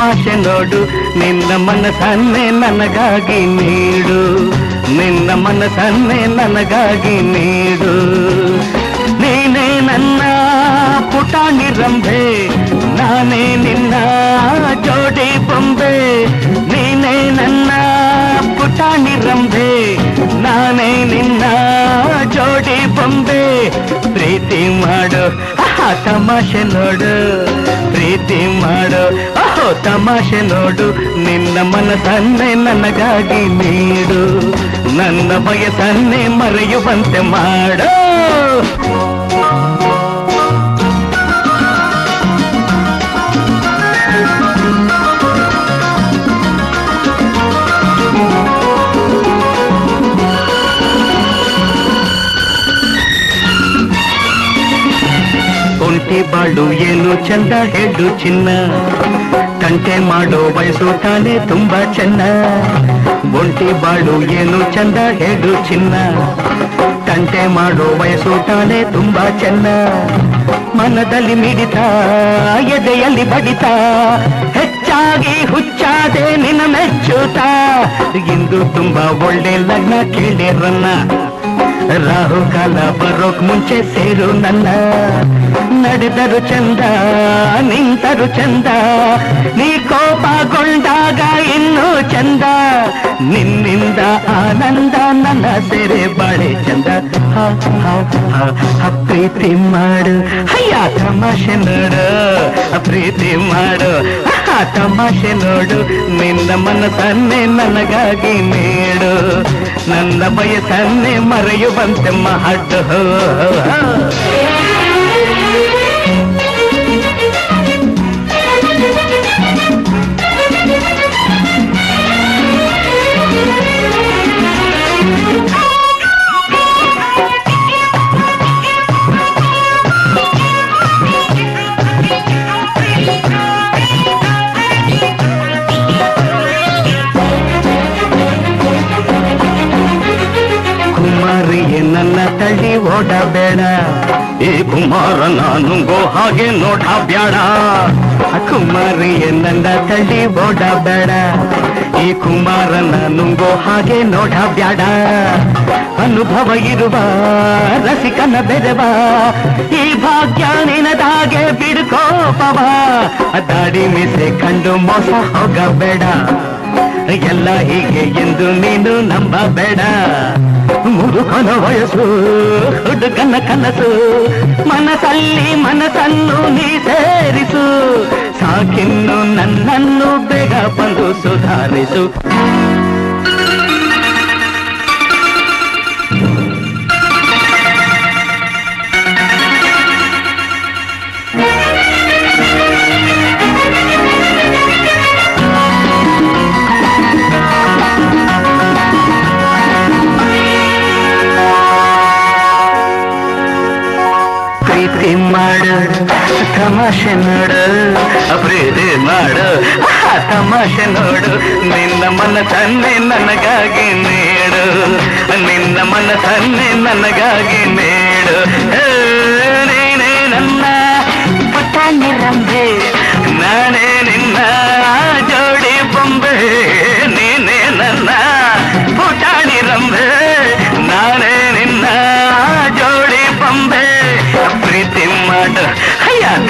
ತಮಾಷೆ ನೋಡು ನಿನ್ನ ಮನಸ್ಸನ್ನೇ ನನಗಾಗಿ ನೀಡು ನಿನ್ನ ಮನಸ್ಸನ್ನೇ ನನಗಾಗಿ ನೀಡು ನೀನೇ ನನ್ನ ಪುಟಾಣಿ ರಂಭೆ ನಾನೇ ನಿನ್ನ ಜೋಡಿ ಬೊಂಬೆ ನೀನೇ ನನ್ನ ಪುಟಾಣಿ ರಂಭೆ ನಾನೇ ನಿನ್ನ ಜೋಡಿ ಬೊಂಬೆ ಪ್ರೀತಿ ಮಾಡು ಆಹಾ, ತಮಾಷೆ ನೋಡು ಪ್ರೀತಿ ಮಾಡು ಓಹೋ ತಮಾಷೆ ನೋಡು ನಿನ್ನ ಮನಸ್ಸನ್ನೇ ನನಗಾಗಿ ನೀಡು ನನ್ನ ಬಯಸನ್ನೇ ಮರೆಯುವಂತೆ ಮಾಡು ಒಂಟಿ ಬಾಳು ಏನು ಚಂದ ಹೇಳು ತಂಟೆ ಮಾಡೋ ವಯಸ್ಸು ತಾನೇ ತುಂಬಾ ಚೆನ್ನ. ಒಂಟಿ ಬಾಳು ಏನು ಚಂದ ಹೇಳು ಚಿನ್ನ. ತಂಟೆ ಮಾಡೋ ವಯಸ್ಸು ತಾನೇ ತುಂಬಾ ಚೆನ್ನ. ಮನದಲ್ಲಿ ಮಿಡಿತ, ಎದೆಯಲ್ಲಿ ಬಡಿತ. ಹೆಚ್ಚಾಗಿ ಹುಚ್ಚಾದೆ ನಿನ್ನ ಮೆಚ್ಚುತ್ತಾ ಇಂದು ತುಂಬಾ ಒಳ್ಳೆ ಲಗ್ನ ಕೇಳಿರನ್ನ ರಾಹುಕಾಲ ಬರೋಕ್ ಮುಂಚೆ ಸೇರು ನನ್ನ. ನಡೆದರು ಚಂದ, ನಿಂತರು ಚಂದ, ನೀ ಕೋಪಗೊಂಡಾಗ ಇನ್ನೂ ಚಂದ, ನಿನ್ನಿಂದ ಆನಂದ ನನ್ನ ಸೆರೆ ಬಾಳೆ ಚಂದ. ಪ್ರೀತಿ ಮಾಡು ಹಯ್ಯ ತಮಾಷೆ ನೋಡು ಪ್ರೀತಿ ಮಾಡು ತಮಾಷೆ ನೋಡು, ನಿನ್ನ ಮನಸ್ಸನ್ನೇ ನನಗಾಗಿ ನೀಡು, ನನ್ನ ಬಯಸನ್ನೇ ಮರೆಯುವಂತೆ ಮಾಡು ಓಡಬೇಡ ಈ ಕುಮಾರ ನಾನುಂಗೋ ಹಾಗೆ ನೋಡಬೇಡ ಬ್ಯಾಡ ಕುಮಾರಿಯೇ ನನ್ನ ತಳ್ಳಿ ಓಡಬೇಡ. ಈ ಕುಮಾರ ನಾನುಂಗೋ ಹಾಗೆ ನೋಡಬೇಡ ಬ್ಯಾಡ ಅನುಭವ ಇರುವ ರಸಿಕನ ಬೆದವ ಈ ಭಾಗ್ಯ ನಿನದಾಗೆ ಬಿಡ್ಕೋಪವ. ದಾಡಿ ಮೀಸೆ ಕಂಡು ಮೋಸ ಹೋಗಬೇಡ. ಎಲ್ಲ ಹೀಗೆ ಎಂದು ನೀನು ನಂಬಬೇಡ. ಮುದುಕನ ವಯಸ್ಸು ಹುಡುಗನ ಕನಸು ಮನಸ್ಸಲ್ಲಿ ಮನಸ್ಸನ್ನು ನೀ ಸೇರಿಸು ಸಾಕಿನ್ನು ನನ್ನನ್ನು ಬೇಗ ಬಂದು ಸುಧಾರಿಸು ಪ್ರೀತಿ ಮಾಡು, ತಮಾಷೆ ನೋಡು ಪ್ರೀತಿ ಮಾಡು. ತಮಾಷೆ ನೋಡು, ನಿನ್ನ ಮನ ತನ್ನೆ ನನಗಾಗಿ ನೀಡು. ನಿನ್ನ ಮನ ತನ್ನೆ ನನಗಾಗಿ ನೀಡು.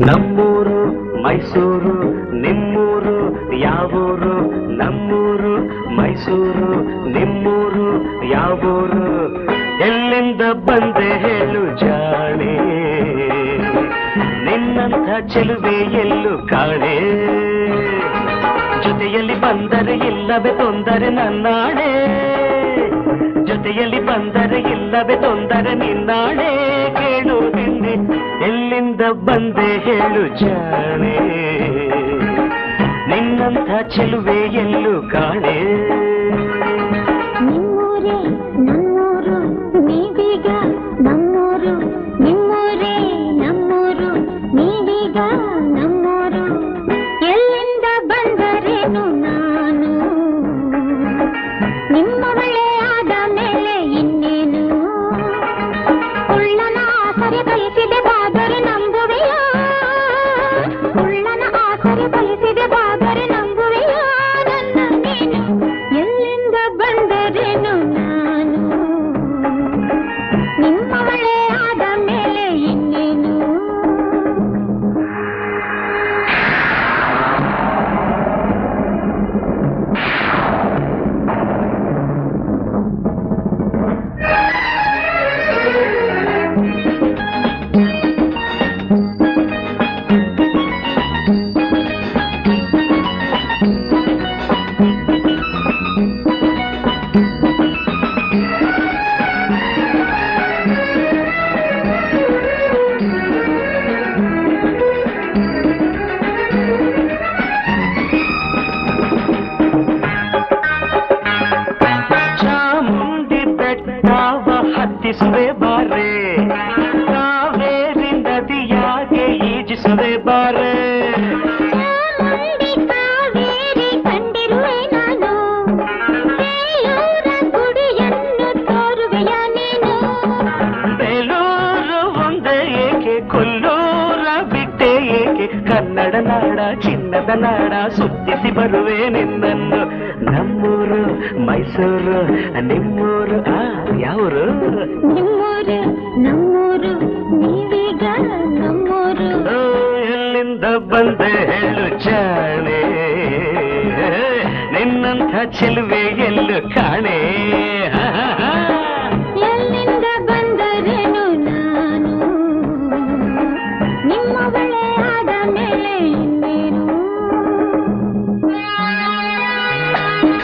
ನಮ್ಮೂರು ಮೈಸೂರು ನಿಮ್ಮೂರು ಯಾವೂರು ನಮ್ಮೂರು ಮೈಸೂರು ನಿಮ್ಮೂರು ಯಾವೂರು ಎಲ್ಲಿಂದ ಬಂದೆ ಚೆಲುವೆ ಎಲ್ಲೂ ಕಾಣೆ. ಜೊತೆಯಲ್ಲಿ ಬಂದರೆ ಇಲ್ಲವೇ ತೊಂದರೆ ನನ್ನಾಣೆ. ಜೊತೆಯಲ್ಲಿ ಬಂದರೆ ಇಲ್ಲವೇ ತೊಂದರೆ ನಿನ್ನಾಣೆ. ಕೇಳು ನಿನ್ನೆ, ಎಲ್ಲಿಂದ ಬಂದೆ ಹೇಳು ಜಾಣೆ. ನಿನ್ನಂಥ ಚೆಲುವೆ ಎಲ್ಲೂ ಕಾಣೆ.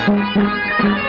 Thank you.